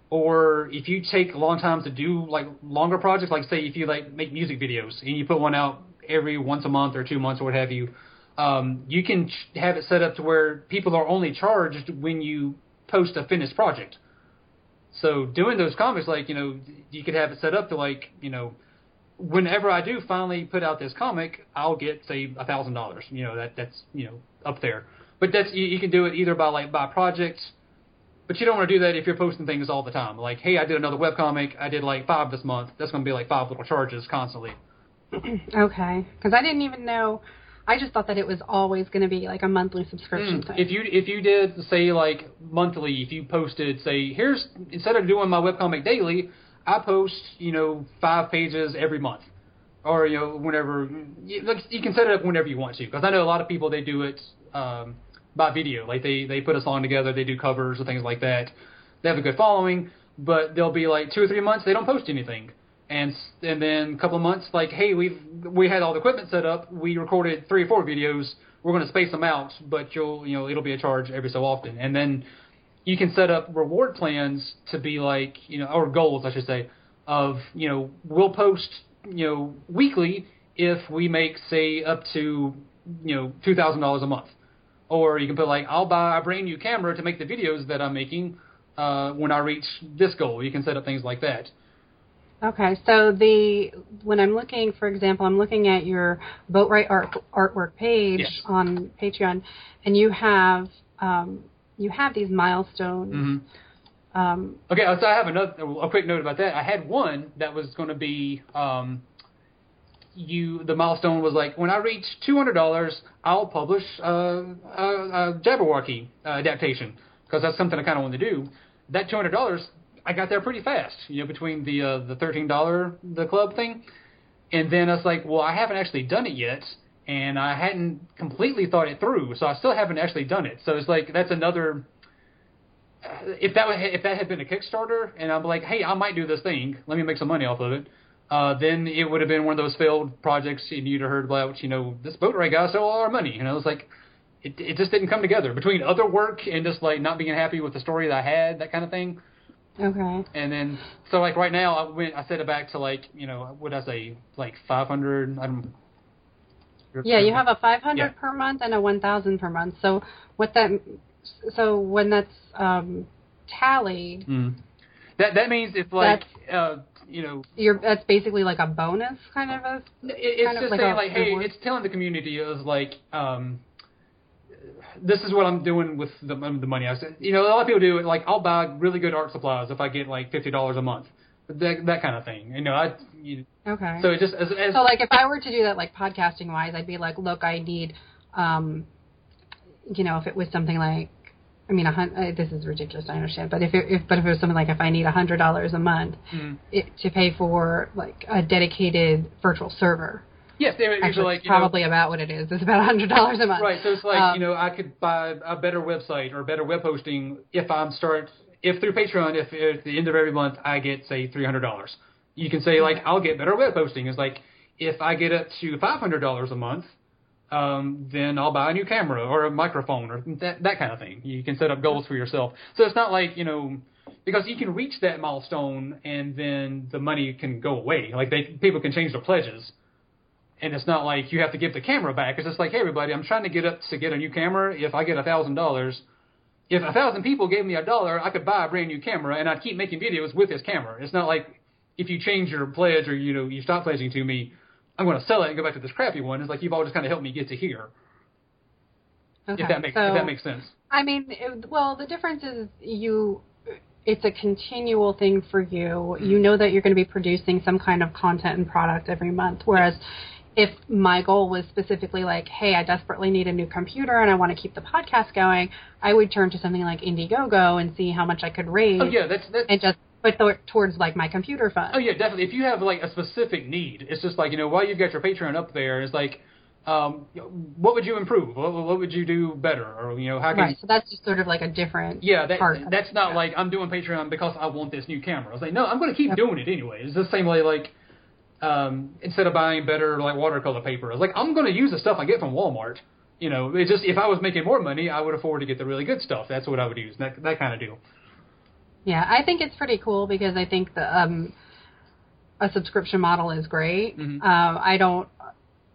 or if you take a long time to do like longer projects, like say if you like make music videos and you put one out every once a month or two months or what have you, um, you can ch- have it set up to where people are only charged when you post a finished project. So doing those comics, like you know, you could have it set up to like you know, whenever I do finally put out this comic, I'll get say a thousand dollars. You know that that's you know up there. But that's you, you can do it either by like by project, but you don't want to do that if you're posting things all the time. Like, hey, I did another webcomic. I did like five this month. That's going to be like five little charges constantly.
okay, because I didn't even know. I just thought that it was always going to be like a monthly subscription thing.
Mm. If you if you did say like monthly, if you posted say here's instead of doing my webcomic daily, I post you know five pages every month, or you know whenever you, can set it up whenever you want to. Because I know a lot of people they do it um, by video, like they they put a song together, they do covers and things like that. They have a good following, but they'll be like two or three months they don't post anything. And and then a couple of months, like, hey, we've we had all the equipment set up. We recorded three or four videos. We're going to space them out, but you'll you know it'll be a charge every so often. And then you can set up reward plans to be like you know or goals I should say of you know we'll post you know weekly if we make say up to you know two thousand dollars a month. Or you can put like I'll buy a brand new camera to make the videos that I'm making uh, when I reach this goal. You can set up things like that.
Okay, so the when I'm looking, for example, I'm looking at your Boatwright art, artwork page
Yes.
on Patreon, and you have um, you have these milestones.
hmm
Um,
Okay, so I have another a quick note about that. I had one that was going to be um, you. The milestone was like when I reach two hundred dollars, I'll publish uh, a, a Jabberwocky uh, adaptation because that's something I kind of want to do. That two hundred dollars, I got there pretty fast. You know, between the uh, the thirteen dollar the club thing, and then I was like, well, I haven't actually done it yet. And I hadn't completely thought it through, so I still haven't actually done it. So it's like that's another. uh, If that if that had been a Kickstarter, and I'm like, hey, I might do this thing, let me make some money off of it, uh, then it would have been one of those failed projects, and you'd have heard about, which, you know, this Boatwright guy stole all our money, you know, it's like. It, it just didn't come together between other work and just like not being happy with the story that I had, that kind of thing.
Okay.
And then, so like right now, I went, I set it back to like, you know, what I say, like 500. I don't.
Yeah, you have a 500
Yeah.
per month and a 1,000 per month. So what that so when that's um, tallied,
Mm. That that means if like, uh, you know,
you're that's basically like a bonus kind of a
it's just
like
saying like, hey,
reward.
it's telling the community is like, um, this is what I'm doing with the the money I said. You know, a lot of people do it. Like, I'll buy really good art supplies if I get like fifty dollars a month, that that kind of thing. You know, I. You,
okay.
so it just as, as
So like if I were to do that like podcasting wise, I'd be like, look, I need, um, you know, if it was something like, I mean, a hun- uh, this is ridiculous, I understand, but if it, if but if it was something like if I need a hundred dollars a month
Mm.
it, to pay for like a dedicated virtual server,
yes, they
actually,
like you know,
probably about what it is. It's about a hundred dollars a month.
Right. So it's like
Um,
you know I could buy a better website or better web hosting if I'm start if through Patreon if at the end of every month I get say three hundred dollars. You can say like I'll get better web hosting. It's like if I get up to five hundred dollars a month, um, then I'll buy a new camera or a microphone or that that kind of thing. You can set up goals for yourself. So it's not like you know because you can reach that milestone and then the money can go away. Like they people can change their pledges and it's not like you have to give the camera back. It's just like, hey, everybody, I'm trying to get up to get a new camera. If I get a thousand dollars, if a thousand people gave me a dollar, I could buy a brand new camera, and I'd keep making videos with this camera. It's not like if you change your pledge or you know you stop pledging to me, I'm going to sell it and go back to this crappy one. It's like you've all just kind of helped me get to here.
Okay.
If that makes
so,
if that makes sense.
I mean, it, well, the difference is you. It's a continual thing for you. You mm-hmm. know that you're going to be producing some kind of content and product every month. Whereas, if my goal was specifically like, hey, I desperately need a new computer and I want to keep the podcast going, I would turn to something like Indiegogo and see how much I could raise
Oh yeah, that's that's
and just put th- towards like my computer fund.
Oh yeah, definitely. If you have like a specific need, it's just like you know while you've got your Patreon up there, it's like, um, what would you improve? What, what would you do better? Or you know how can
Right. So that's just sort of like a different
yeah that,
part.
that's not
Yeah.
like I'm doing Patreon because I want this new camera. I was like, no, I'm going to keep doing it anyway. It's the same way like. Um, instead of buying better like watercolor paper, I was like, I'm going to use the stuff I get from Walmart. You know, it's just if I was making more money, I would afford to get the really good stuff. That's what I would use. That that kind of deal.
Yeah, I think it's pretty cool because I think the um, a subscription model is great.
Mhm.
Um, I don't.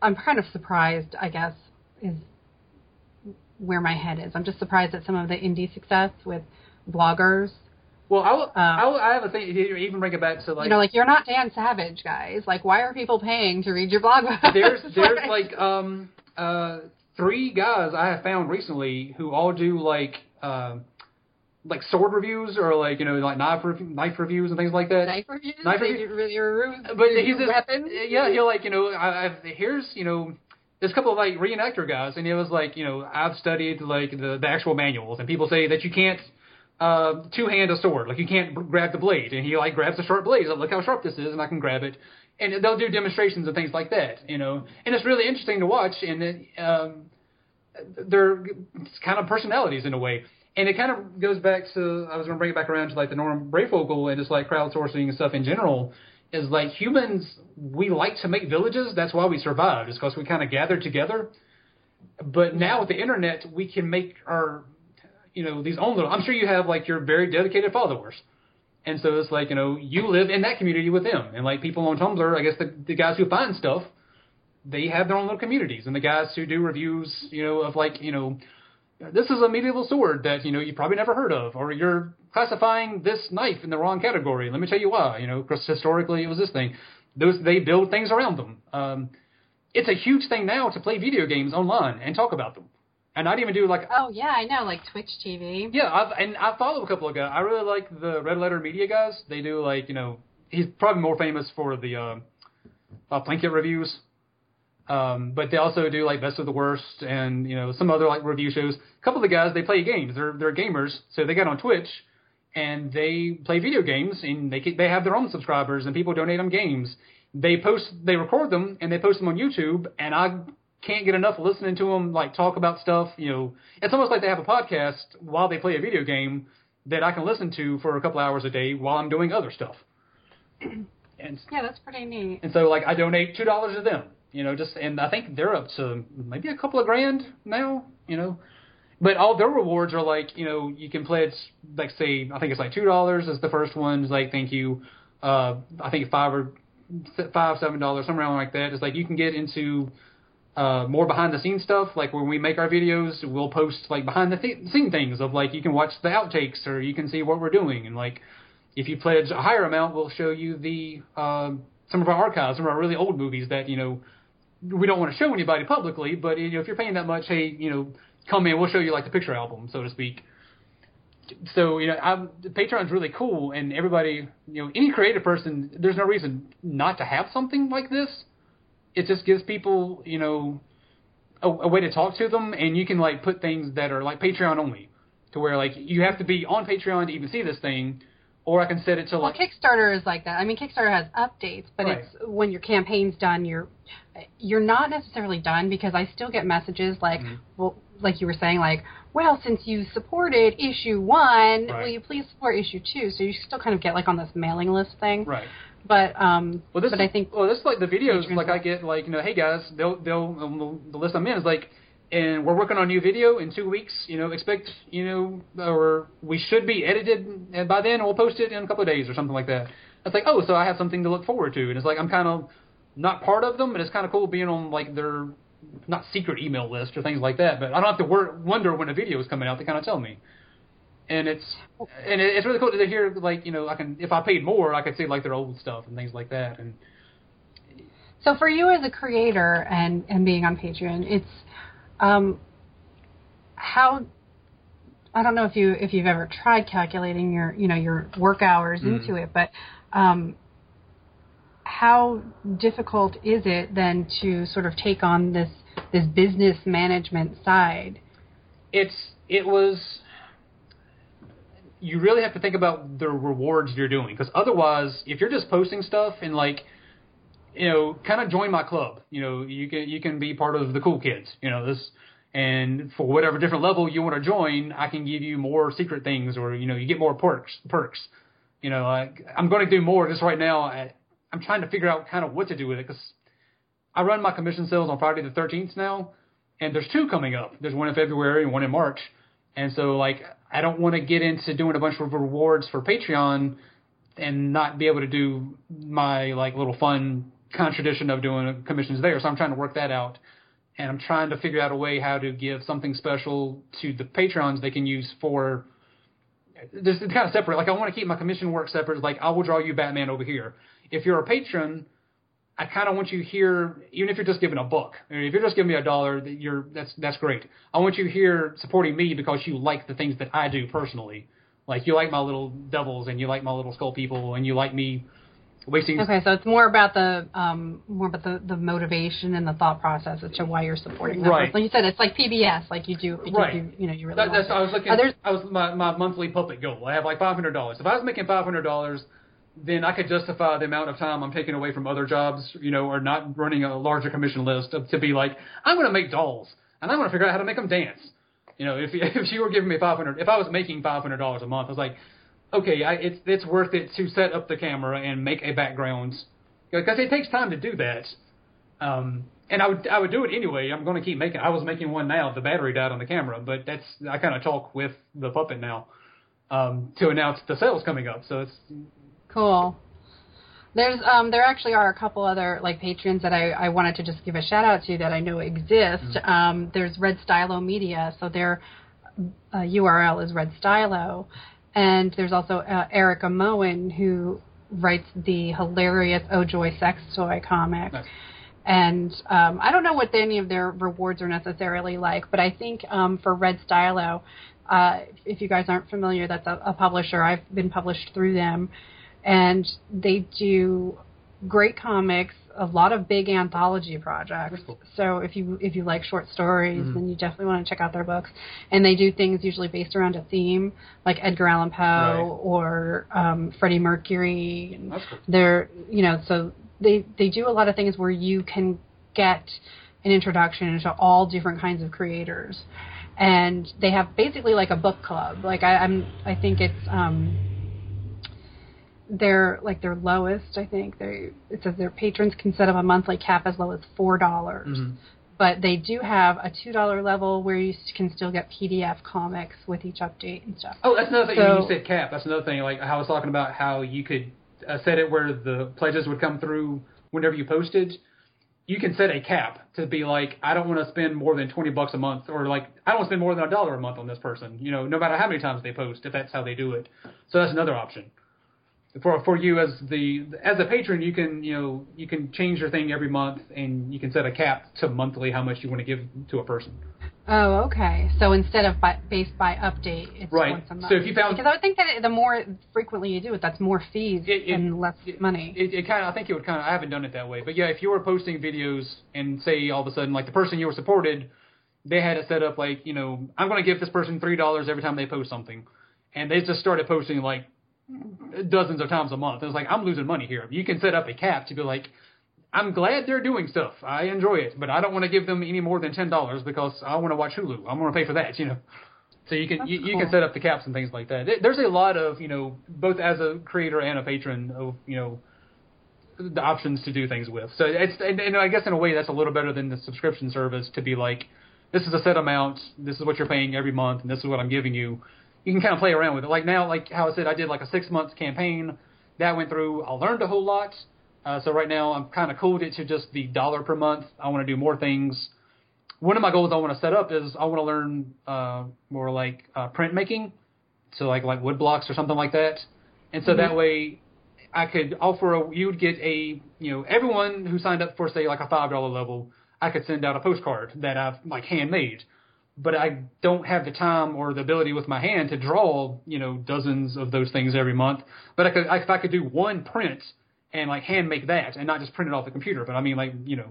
I'm kind of surprised. I guess is where my head is. I'm just surprised at some of the indie success with bloggers.
Well, I will,
Um,
I, will, I have a thing. Even bring it back to like
you know, like you're not Dan Savage, guys. Like, why are people paying to read your blog?
there's there's like um uh three guys I have found recently who all do like um like sword reviews or like you know like knife rev- knife reviews and things like that.
knife reviews.
Knife
They
review-
do Your,
But
your
he's
weapons.
yeah he'll like you know I, I've here's you know there's a couple of like reenactor guys and it was like you know I've studied like the the actual manuals and people say that you can't uh, two hand a sword like you can't b- grab the blade and he like grabs the sharp blade like look how sharp this is and I can grab it and they'll do demonstrations and things like that you know and it's really interesting to watch and um, they're it's kind of personalities in a way. And it kind of goes back to I was going to bring it back around to like the Norm Breyfogle and just like crowdsourcing and stuff in general. Is like humans, we like to make villages. That's why we survived. Is because we kind of gathered together. But now with the internet, we can make our, you know, these own little. I'm sure you have like your very dedicated followers. And so it's like you know you live in that community with them, and like people on Tumblr, I guess the the guys who find stuff, they have their own little communities, and the guys who do reviews, you know, of like you know, this is a medieval sword that you know you probably never heard of, or you're classifying this knife in the wrong category. Let me tell you why. You know, because historically it was this thing. Those they build things around them. Um, it's a huge thing now to play video games online and talk about them, and not even do like
Oh yeah, I know, like Twitch TV.
yeah, I've, and I follow a couple of guys. I really like the Red Letter Media guys. They do like you know he's probably more famous for the uh, uh, Plinkett reviews, um, but they also do like Best of the Worst and you know some other like review shows. A couple of the guys they play games. They're they're gamers, so they got on Twitch and they play video games and they they have their own subscribers and people donate them games. They post they record them and they post them on YouTube and I can't get enough listening to them like talk about stuff. You know, it's almost like they have a podcast while they play a video game that I can listen to for a couple hours a day while I'm doing other stuff. And
Yeah, that's pretty neat.
and so like I donate two dollars to them. You know, just and I think they're up to maybe a couple of grand now. You know, but all their rewards are like you know you can pledge like say I think it's like two dollars is the first one. It's like thank you. Uh, I think five or five seven dollars somewhere around like that. It's like you can get into uh, more behind the scenes stuff. Like when we make our videos, we'll post like behind the th- scene things of like you can watch the outtakes or you can see what we're doing. And like if you pledge a higher amount, we'll show you the um, some of our archives, some of our really old movies that you know we don't want to show anybody publicly. But you know if you're paying that much, hey, you know come in, we'll show you like the picture album, so to speak. So you know, I'm, Patreon's really cool, and everybody, you know, any creative person, there's no reason not to have something like this it just gives people, you know, a, a way to talk to them, and you can like put things that are like Patreon only, to where like you have to be on Patreon to even see this thing, or I can set it to like Well,
Kickstarter is like that. I mean, Kickstarter has updates, but
Right.
it's when your campaign's done, you're you're not necessarily done because I still get messages like,
Mm-hmm.
well, like you were saying, like, well, since you supported issue one,
Right.
will you please support issue two? So you still kind of get like on this mailing list thing.
right.
But um,
Well, this
but I think
well, this is like the videos. Like I get like you know, hey guys, they'll they'll um, the list I'm in is like, and we're working on a new video in two weeks. You know, expect you know, or we should be edited and by then. We'll post it in a couple of days or something like that. It's like, oh, so I have something to look forward to, and it's like I'm kind of not part of them, but it's kind of cool being on like their not secret email list or things like that. But I don't have to wor- wonder when a video is coming out. They kind of tell me. And it's and it's really cool to hear like you know I can if I paid more I could see like their old stuff and things like that and
So for you as a creator and and being on Patreon, it's um how I don't know if you if you've ever tried calculating your you know your work hours
Mhm.
into it, but um how difficult is it then to sort of take on this this business management side?
it's it was you really have to think about the rewards you're doing because otherwise if you're just posting stuff and like you know kind of join my club you know you can you can be part of the cool kids you know this and for whatever different level you want to join i can give you more secret things or you know you get more perks perks you know like i'm going to do more just right now I, i'm trying to figure out kind of what to do with it because i run my commission sales on friday the 13th now and there's two coming up. There's one in February and one in March. And so like I don't want to get into doing a bunch of rewards for Patreon and not be able to do my like little fun contradiction of doing commissions there. So I'm trying to work that out. And I'm trying to figure out a way how to give something special to the patrons they can use for this is kind of separate. Like I want to keep my commission work separate. Like I will draw you Batman over here. If you're a patron, I kind of want you here, even if you're just giving a buck, or if you're just giving me a dollar, that you're that's that's great. I want you here supporting me because you like the things that I do personally. Like you like my little devils, and you like my little skull people, and you like me wasting.
Okay, so it's more about the um, more about the, the motivation and the thought process as to why you're supporting that.
Right.
Like you said, it's like PBS, like you do, because
Right.
you, you know, you really
That,
want
that's I was looking.
There-
I was my my monthly puppet goal. I have like five hundred dollars. If I was making five hundred dollars, then I could justify the amount of time I'm taking away from other jobs, you know, or not running a larger commission list to be like, I'm going to make dolls and I'm going to figure out how to make them dance. You know, if if you were giving me five hundred, if I was making five hundred dollars a month, I was like, okay, I, it's it's worth it to set up the camera and make a background because it takes time to do that. Um, and I would I would do it anyway. I'm going to keep making. I was making one now. The battery died on the camera, but that's I kind of talk with the puppet now um, to announce the sales coming up. So it's
Cool. There's um there actually are a couple other like patrons that I, I wanted to just give a shout out to that I know exist. Um, there's Red Stylo Media, so their uh, URL is Red Stylo, and there's also uh, Erika Moen who writes the hilarious Oh Joy sex toy comic.
Nice.
And um, I don't know what any of their rewards are necessarily like, but I think um, for Red Stylo, uh, if you guys aren't familiar, that's a, a publisher. I've been published through them, and they do great comics, a lot of big anthology projects.
Cool.
So if you if you like short stories,
Mhm.
then you definitely want to check out their books. And they do things usually based around a theme, like Edgar Allan Poe
Right.
or um, Freddie Mercury.
Cool.
they're you know so they they do a lot of things where you can get an introduction into all different kinds of creators, and they have basically like a book club. Like I, I'm, I think it's um, their like their lowest. I think they it says their patrons can set up a monthly cap as low as four dollars.
Mhm.
But they do have a two dollar level where you can still get PDF comics with each update and stuff.
Oh, that's another thing.
So-
you said cap, that's another thing. Like I was talking about how you could uh, set it where the pledges would come through whenever you posted. You can set a cap to be like, I don't want to spend more than twenty bucks a month, or like I don't want to spend more than a dollar a month on this person. You know, no matter how many times they post, if that's how they do it. So that's another option. For for you as the as a patron, you can you know you can change your thing every month, and you can set a cap to monthly how much you want to give to a person.
Oh, okay. So instead of by, based by update, it's
Right.
once a month.
So if you found-
because I would think that the more frequently you do it, that's more fees
It- it-
and less
it-
money.
It, it kind of, I think it would kind of. I haven't done it that way, but yeah, if you were posting videos and say all of a sudden, like the person you were supported, they had it set up like, you know, I'm going to give this person three dollars every time they post something, and they just started posting like dozens of times a month. It was like I'm losing money here. You can set up a cap to be like, I'm glad they're doing stuff. I enjoy it, but I don't want to give them any more than ten dollars because I want to watch Hulu. I'm going to pay for that, you know. So you can
That's
you, you can set up the caps and things like that. There's a lot of you know both as a creator and a patron of you know the options to do things with. So it's and, and I guess in a way that's a little better than the subscription service to be like this is a set amount, this is what you're paying every month, and this is what I'm giving you. You can kind of play around with it. Like now, like how I said, I did like a six months campaign that went through. I learned a whole lot. Uh, so right now I'm kind of cooled it to just the dollar per month. I want to do more things. One of my goals I want to set up is I want to learn uh, more like uh, printmaking, so like like wood blocks or something like that. And so that way I could offer a you would get a you know everyone who signed up for say like a five dollar level I could send out a postcard that I've like handmade, but I don't have the time or the ability with my hand to draw you know dozens of those things every month. But I could I, if I could do one print and like hand make that and not just print it off the computer, but I mean like you know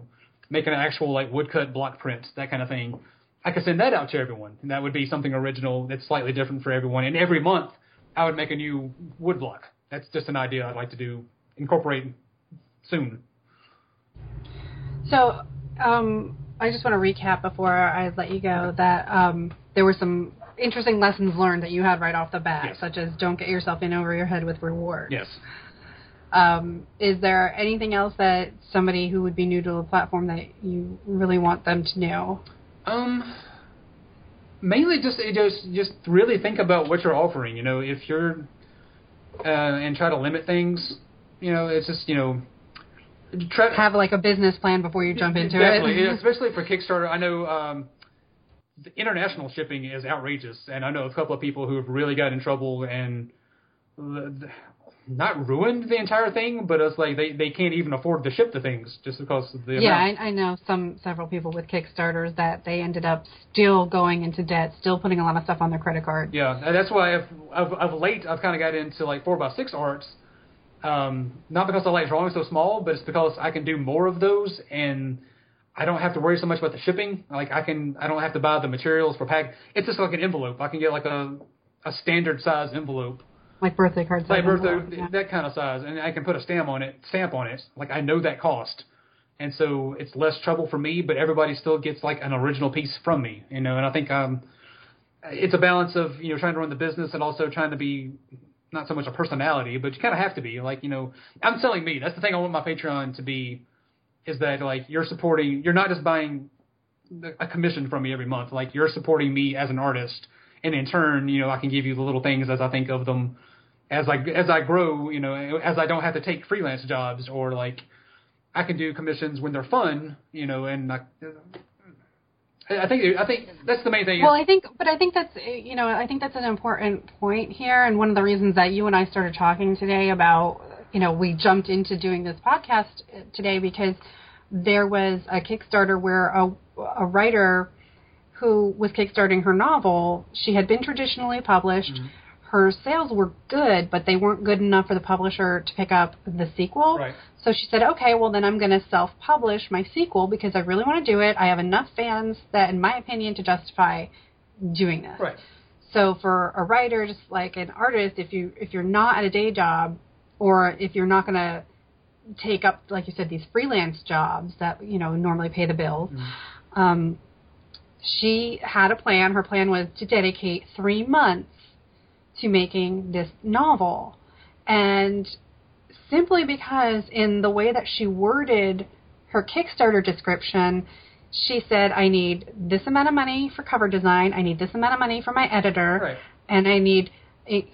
make an actual like woodcut block print that kind of thing. I could send that out to everyone, and that would be something original that's slightly different for everyone. And every month, I would make a new wood block. That's just an idea I'd like to do, incorporate soon.
So, um, I just want to recap before I let you go that um, there were some interesting lessons learned that you had right off the bat,
Yes.
such as don't get yourself in over your head with rewards.
Yes.
Um, is there anything else that somebody who would be new to the platform that you really want them to know?
Um, mainly just just just really think about what you're offering. You know, if you're uh, and try to limit things. You know, it's just you know try to
Have like a business plan before you jump into
Definitely,
it.
especially for Kickstarter. I know um, the international shipping is outrageous, and I know a couple of people who have really got in trouble and not ruined the entire thing, but it's like they they can't even afford to ship the things just because of the
yeah. I, I know some several people with Kickstarters that they ended up still going into debt, still putting a lot of stuff on their credit card.
Yeah, that's why I've, I've, of late I've kind of got into like four by six arts. Um, not because I like drawing so small, but it's because I can do more of those, and I don't have to worry so much about the shipping. Like I can, I don't have to buy the materials for pack. It's just like an envelope. I can get like a a standard size envelope,
Like birthday cards.
like
like
birthday,
envelope, yeah.
that kind of size, and I can put a stamp on it, stamp on it. Like I know that cost. And so it's less trouble for me, but everybody still gets like an original piece from me, you know. And I think um, it's a balance of you know trying to run the business and also trying to be not so much a personality, but you kind of have to be like you know I'm selling me. That's the thing I want my Patreon to be, is that like you're supporting. You're not just buying a commission from me every month. Like you're supporting me as an artist, and in turn, you know I can give you the little things as I think of them, as I as I grow. You know, as I don't have to take freelance jobs or like I can do commissions when they're fun. You know, and I, I think I think that's the main thing.
Well, I think, but I think that's you know, I think that's an important point here, and one of the reasons that you and I started talking today about, you know, we jumped into doing this podcast today because there was a Kickstarter where a a writer who was kickstarting her novel, she had been traditionally published. Mm-hmm. Her sales were good, but they weren't good enough for the publisher to pick up the sequel.
Right.
So she said, okay, well, then I'm going to self publish my sequel because I really want to do it. I have enough fans that, in my opinion, to justify doing this.
right.
So for a writer, just like an artist, if you if you're not at a day job, or if you're not going to take up, like you said, these freelance jobs that you know normally pay the bills.
Mm-hmm.
Um, she had a plan. Her plan was to dedicate three months to making this novel, and simply because in the way that she worded her Kickstarter description, she said, "I need this amount of money for cover design. I need this amount of money for my editor,
Right.
and I need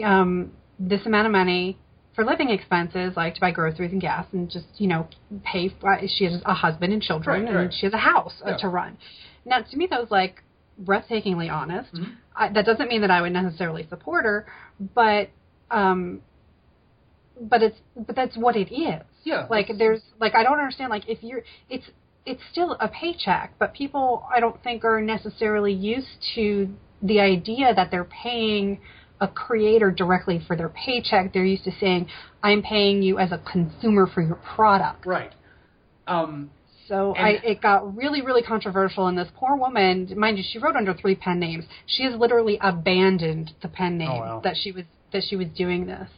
um, this amount of money for living expenses, like to buy groceries and gas, and just you know pay. For, she has a husband and children,
Right,
and
right.
she has a house uh,
Yeah.
to run. Now, to me, that was like breathtakingly honest.
Mhm.
I, that doesn't mean that I would necessarily support her, but um, but it's but that's what it is.
Yeah,
Like there's like I don't understand like if you're it's it's still a paycheck, but people I don't think are necessarily used to the idea that they're paying a creator directly for their paycheck. They're used to saying I'm paying you as a consumer for your product.
Right. Um,
So I, it got really, really controversial. And this poor woman, mind you, she wrote under three pen names. She has literally abandoned the pen name
Oh, wow.
that she was that she was doing this.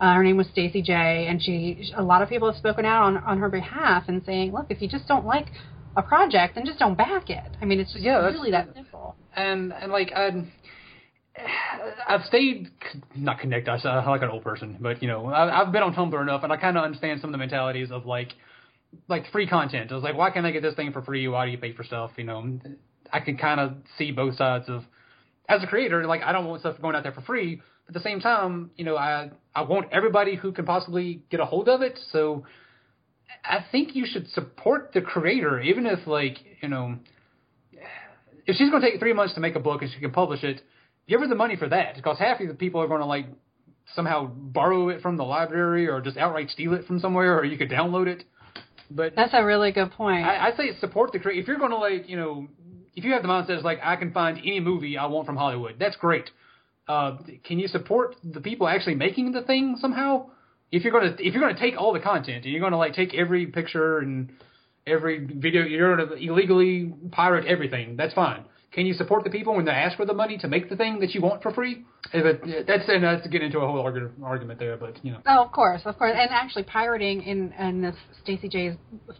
Uh, her name was Stacey Jay, and she. A lot of people have spoken out on on her behalf and saying, look, if you just don't like a project, then just don't back it. I mean, it's just
Yeah,
really that simple.
and and like I, I've stayed not connected. I sound like an old person, but you know I, I've been on Tumblr enough, and I kind of understand some of the mentalities of like like free content. I was like, why can't I get this thing for free? Why do you pay for stuff? You know, I can kind of see both sides of as a creator. Like I don't want stuff going out there for free. But at the same time, you know, I I want everybody who can possibly get a hold of it. So I think you should support the creator, even if like you know if she's going to take three months to make a book and she can publish it, give her the money for that because half of the people are going to like somehow borrow it from the library or just outright steal it from somewhere or you could download it. But
That's a really good point.
I, I say support the creator. If you're going to like, you know, if you have the mindset like I can find any movie I want from Hollywood, that's great. Uh, can you support the people actually making the thing somehow? If you're gonna if you're gonna take all the content and you're gonna like take every picture and every video, you're gonna illegally pirate everything. That's fine. Can you support the people when they ask for the money to make the thing that you want for free? If it, that's and that's to get into a whole argu- argument there, but you know.
Oh, of course, of course, and actually, pirating in in this Stacey Jay's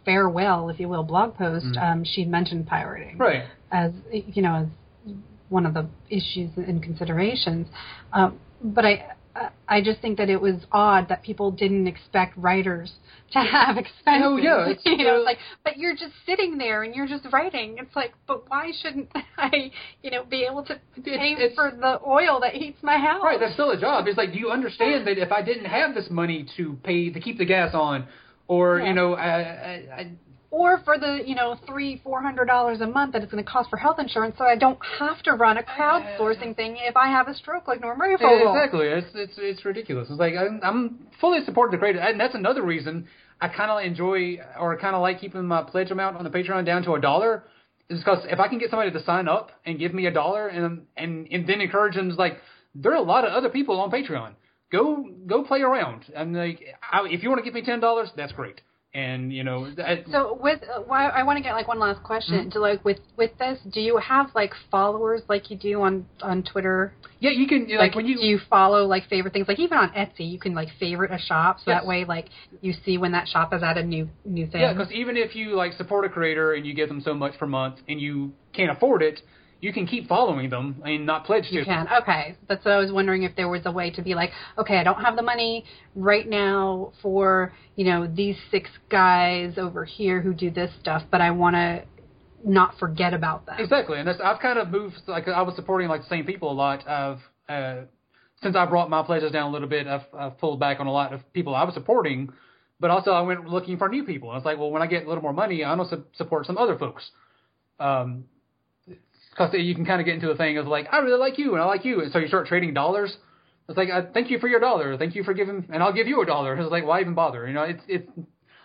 farewell, if you will, blog post, um, she mentioned pirating
Right.
as you know as one of the issues and considerations. Um, but I I just think that it was odd that people didn't expect writers to have oh, expenses.
Oh, yeah, it's,
you know, it's like, but you're just sitting there and you're just writing. It's like, but why shouldn't I, you know, be able to pay
it's-
for the oil that heats my house?
Right, that's still a job. It's like, do you understand that if I didn't have this money to pay to keep the gas on, or
Yeah.
you know, I, I, I,
or for the you know three four hundred dollars a month that it's going to cost for health insurance, so I don't have to run a crowdsourcing thing if I have a stroke like Norm Breyfogle.
exactly, it's it's it's ridiculous. It's like I'm, I'm fully supporting the creator, and that's another reason I kind of enjoy or kind of like keeping my pledge amount on the Patreon down to a dollar. Is because if I can get somebody to sign up and give me a dollar, and and and then encourage them, like there are a lot of other people on Patreon. Go go play around, and like I, if you want to give me ten dollars, that's great. And you know, that,
So with uh, why I want to get like one last question
Mm-hmm.
to like with with this, do you have like followers like you do on on Twitter?
yeah, you can like, when you
do you follow like favorite things like even on Etsy you can like favorite a shop so
Yes.
that way like you see when that shop has added new new things.
Yeah, because even if you like support a creator and you give them so much per month and you can't afford it, you can keep following them and not pledge to.
You can. Okay. That's what I was wondering if there was a way to be like, okay, I don't have the money right now for, you know, these six guys over here who do this stuff, but I want to not forget about them.
Exactly, and that's, I've kind of moved. Like I was supporting like the same people a lot. I've uh, since I brought my pledges down a little bit, I've, I've pulled back on a lot of people I was supporting. But also, I went looking for new people. I was like, well, when I get a little more money, I want to su- support some other folks. Um, because you can kind of get into a thing of like, I really like you and I like you, and so you start trading dollars. It's like, uh, thank you for your dollar, thank you for giving, and I'll give you a dollar. It's like, why even bother? You know, it's it's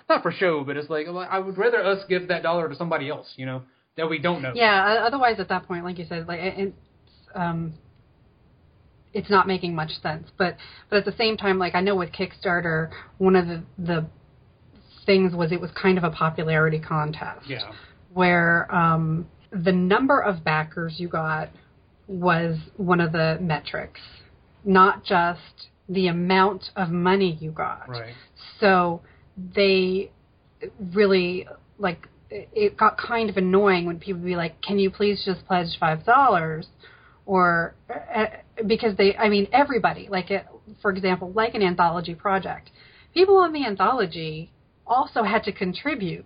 not for show, but it's like I would rather us give that dollar to somebody else, you know, that we don't know.
Yeah, otherwise at that point, like you said, like it's, um, it's not making much sense. But but at the same time, like I know with Kickstarter, one of the the things was it was kind of a popularity contest.
Yeah.
where um, the number of backers you got was one of the metrics, not just the amount of money you got.
Right.
So they really like it got kind of annoying when people would be like, "Can you please just pledge five dollars?" Or uh, because they, I mean, everybody like it. For example, like an anthology project, people on the anthology also had to contribute.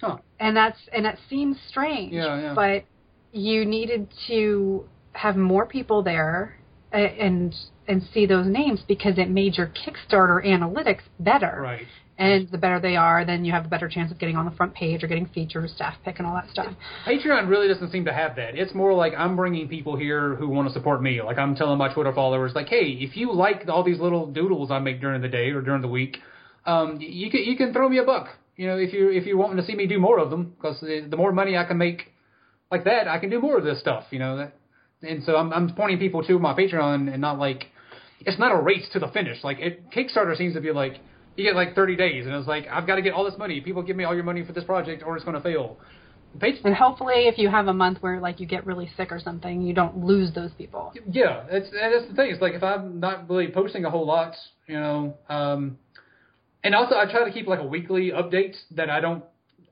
Huh.
And that's and that seems strange.
Yeah, yeah.
But you needed to have more people there and and see those names because it made your Kickstarter analytics better.
Right.
And the better they are, then you have a better chance of getting on the front page or getting featured, staff pick, and all that stuff.
Patreon really doesn't seem to have that. It's more like I'm bringing people here who want to support me. Like I'm telling my Twitter followers, like, hey, if you like all these little doodles I make during the day or during the week, um, you can you can throw me a buck. You know, if you if you're wanting to see me do more of them, because the more money I can make like that, I can do more of this stuff. You know, that, and so I'm I'm pointing people to my Patreon and not like it's not a race to the finish. Like it, Kickstarter seems to be like you get like 30 days, and it's like I've got to get all this money. People give me all your money for this project, or it's going to fail. Page-
And hopefully, if you have a month where like you get really sick or something, you don't lose those people.
Yeah, that's that's the thing. It's like if I'm not really posting a whole lot, you know, um, and also I try to keep like a weekly update that I don't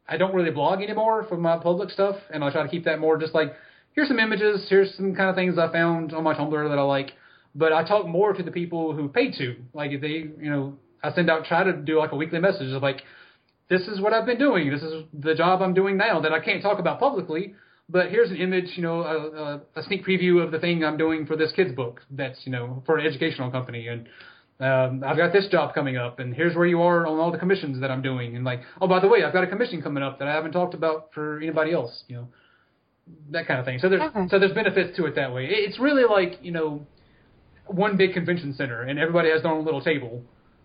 I don't really blog anymore for my public stuff, and I try to keep that more just like here's some images, here's some kind of things I found on my Tumblr that I like. But I talk more to the people who pay to, like if they, you know, I send out try to do like a weekly message of like, this is what I've been doing, this is the job I'm doing now that I can't talk about publicly. But here's an image, you know, a, a, a sneak preview of the thing I'm doing for this kid's book. That's you know for an educational company, and um, I've got this job coming up, and here's where you are on all the commissions that I'm doing, and like, oh by the way, I've got a commission coming up that I haven't talked about for anybody else, you know, that kind of thing. So there's
Okay.
so there's benefits to it that way. It's really like you know, one big convention center, and everybody has their own little table,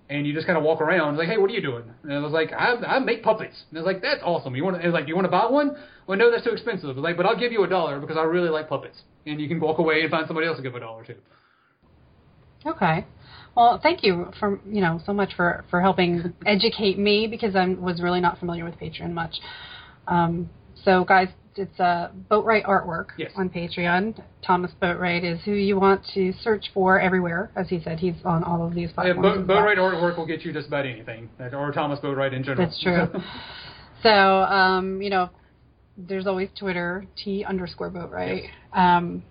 and you just kind of walk around like, hey, what are you doing? And I was like, I, I make puppets. And I was like, that's awesome. You want? To, like, you want to buy one? Well, no, that's too expensive. Was like, but I'll give you a dollar because I really like puppets, and you can walk away and find somebody else to give a dollar to.
Okay. Well, thank you for you know so much for for helping educate me because I was really not familiar with Patreon much. Um, so, guys, it's uh, Boatwright Artwork
Yes.
on Patreon. Thomas Boatwright is who you want to search for everywhere. As he said, he's on all of these
Yeah,
platforms.
Bo-
as well.
Boatwright artwork will get you just about anything, or Thomas Boatwright in general.
That's true. So, um, you know, there's always Twitter, T underscore Boatwright? Um,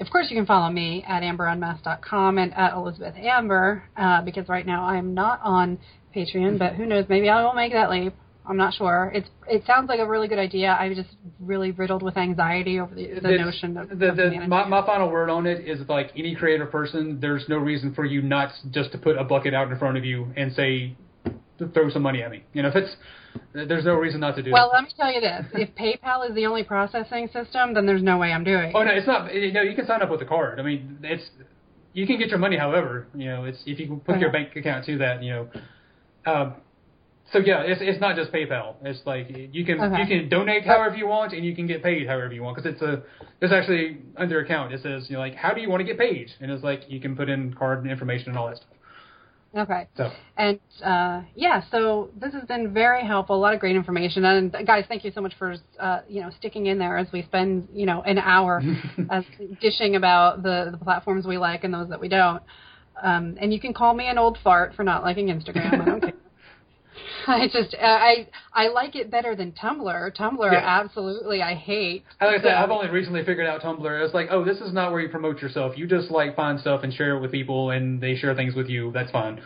of course, you can follow me at amberunmasked.com and at Elizabeth Amber, uh, because right now I'm not on Patreon, but who knows, maybe I will make that leap. I'm not sure. It's it sounds like a really good idea. I'm just really riddled with anxiety over the, the
It's-
notion of,
the, the, my, my final word on it is like any creative person, there's no reason for you not just to put a bucket out in front of you and say, throw some money at me. You know, if it's there's no reason not to do
Well,
it.
let me tell you this: if PayPal is the only processing system, then there's no way I'm doing.
Oh no, it's not. You know, you can sign up with a card. I mean, it's you can get your money however. You know, it's if you can put your bank account to that. You know, um, so yeah, it's it's not just PayPal. It's like you can
Okay.
you can donate however you want and you can get paid however you want because it's a there's actually under account it says you know like how do you want to get paid and it's like you can put in card information and all that stuff.
Okay.
So
And uh, yeah, so this has been very helpful. A lot of great information. And guys, thank you so much for uh, you know sticking in there as we spend you know an hour as dishing about the the platforms we like and those that we don't. Um, and you can call me an old fart for not liking Instagram. I don't care. I just uh, I I like it better than Tumblr. Tumblr,
Yeah.
absolutely, I hate.
Like I said, I've only recently figured out Tumblr. It's like, oh, this is not where you promote yourself. You just like find stuff and share it with people, and they share things with you. That's fine.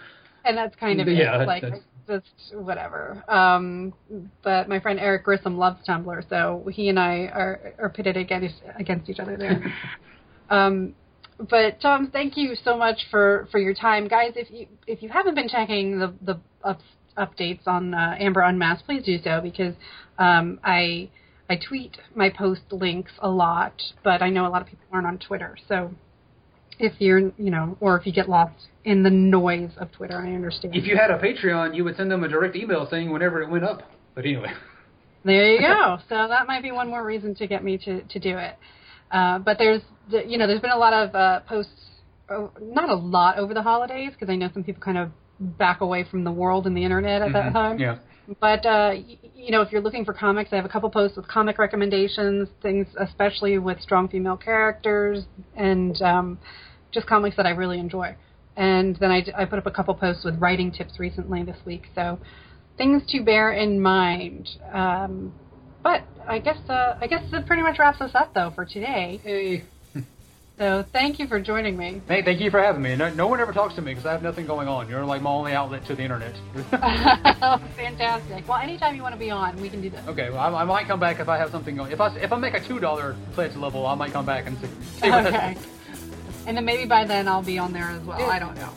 and that's kind of
Yeah,
it. like just whatever. Um, but my friend Eric Grissom loves Tumblr, so he and I are are pitted against against each other there. um, but Tom, thank you so much for for your time, guys. If you if you haven't been checking the the updates on uh, Amber Unmasked, please do so because um, I. I tweet my post links a lot, but I know a lot of people aren't on Twitter. So if you're, you know, or if you get lost in the noise of Twitter, I understand.
If you had a Patreon, you would send them a direct email saying whenever it went up. But anyway,
There you go. so that might be one more reason to get me to to do it. Uh, but there's, you know, there's been a lot of uh, posts, oh, not a lot over the holidays because I know some people kind of back away from the world and the internet at that time.
yeah.
But uh, you know, if you're looking for comics, I have a couple posts with comic recommendations, things especially with strong female characters and um, just comics that I really enjoy. and then I, I put up a couple posts with writing tips recently this week. So things to bear in mind. Um, but I guess uh, I guess that pretty much wraps us up though for today.
Hey.
So thank you for joining me.
Hey, thank you for having me. No, no one ever talks to me because I have nothing going on. You're like my only outlet to the internet.
Fantastic. Well, anytime you want to be on, we can do this.
okay, well, I, I might come back if I have something going. If I if I make a two dollar pledge level, I might come back and see. see
Okay. And then maybe by then I'll be on there as well. I don't know.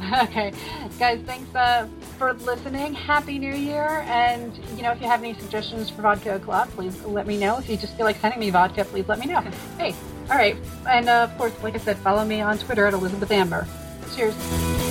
Okay, guys, thanks uh, for listening. Happy New Year! And you know, if you have any suggestions for Vodka Club, please let me know. If you just feel like sending me vodka, please let me know. Hey, all right, and uh, of course, like I said, follow me on Twitter at Elizabeth Amber. Cheers.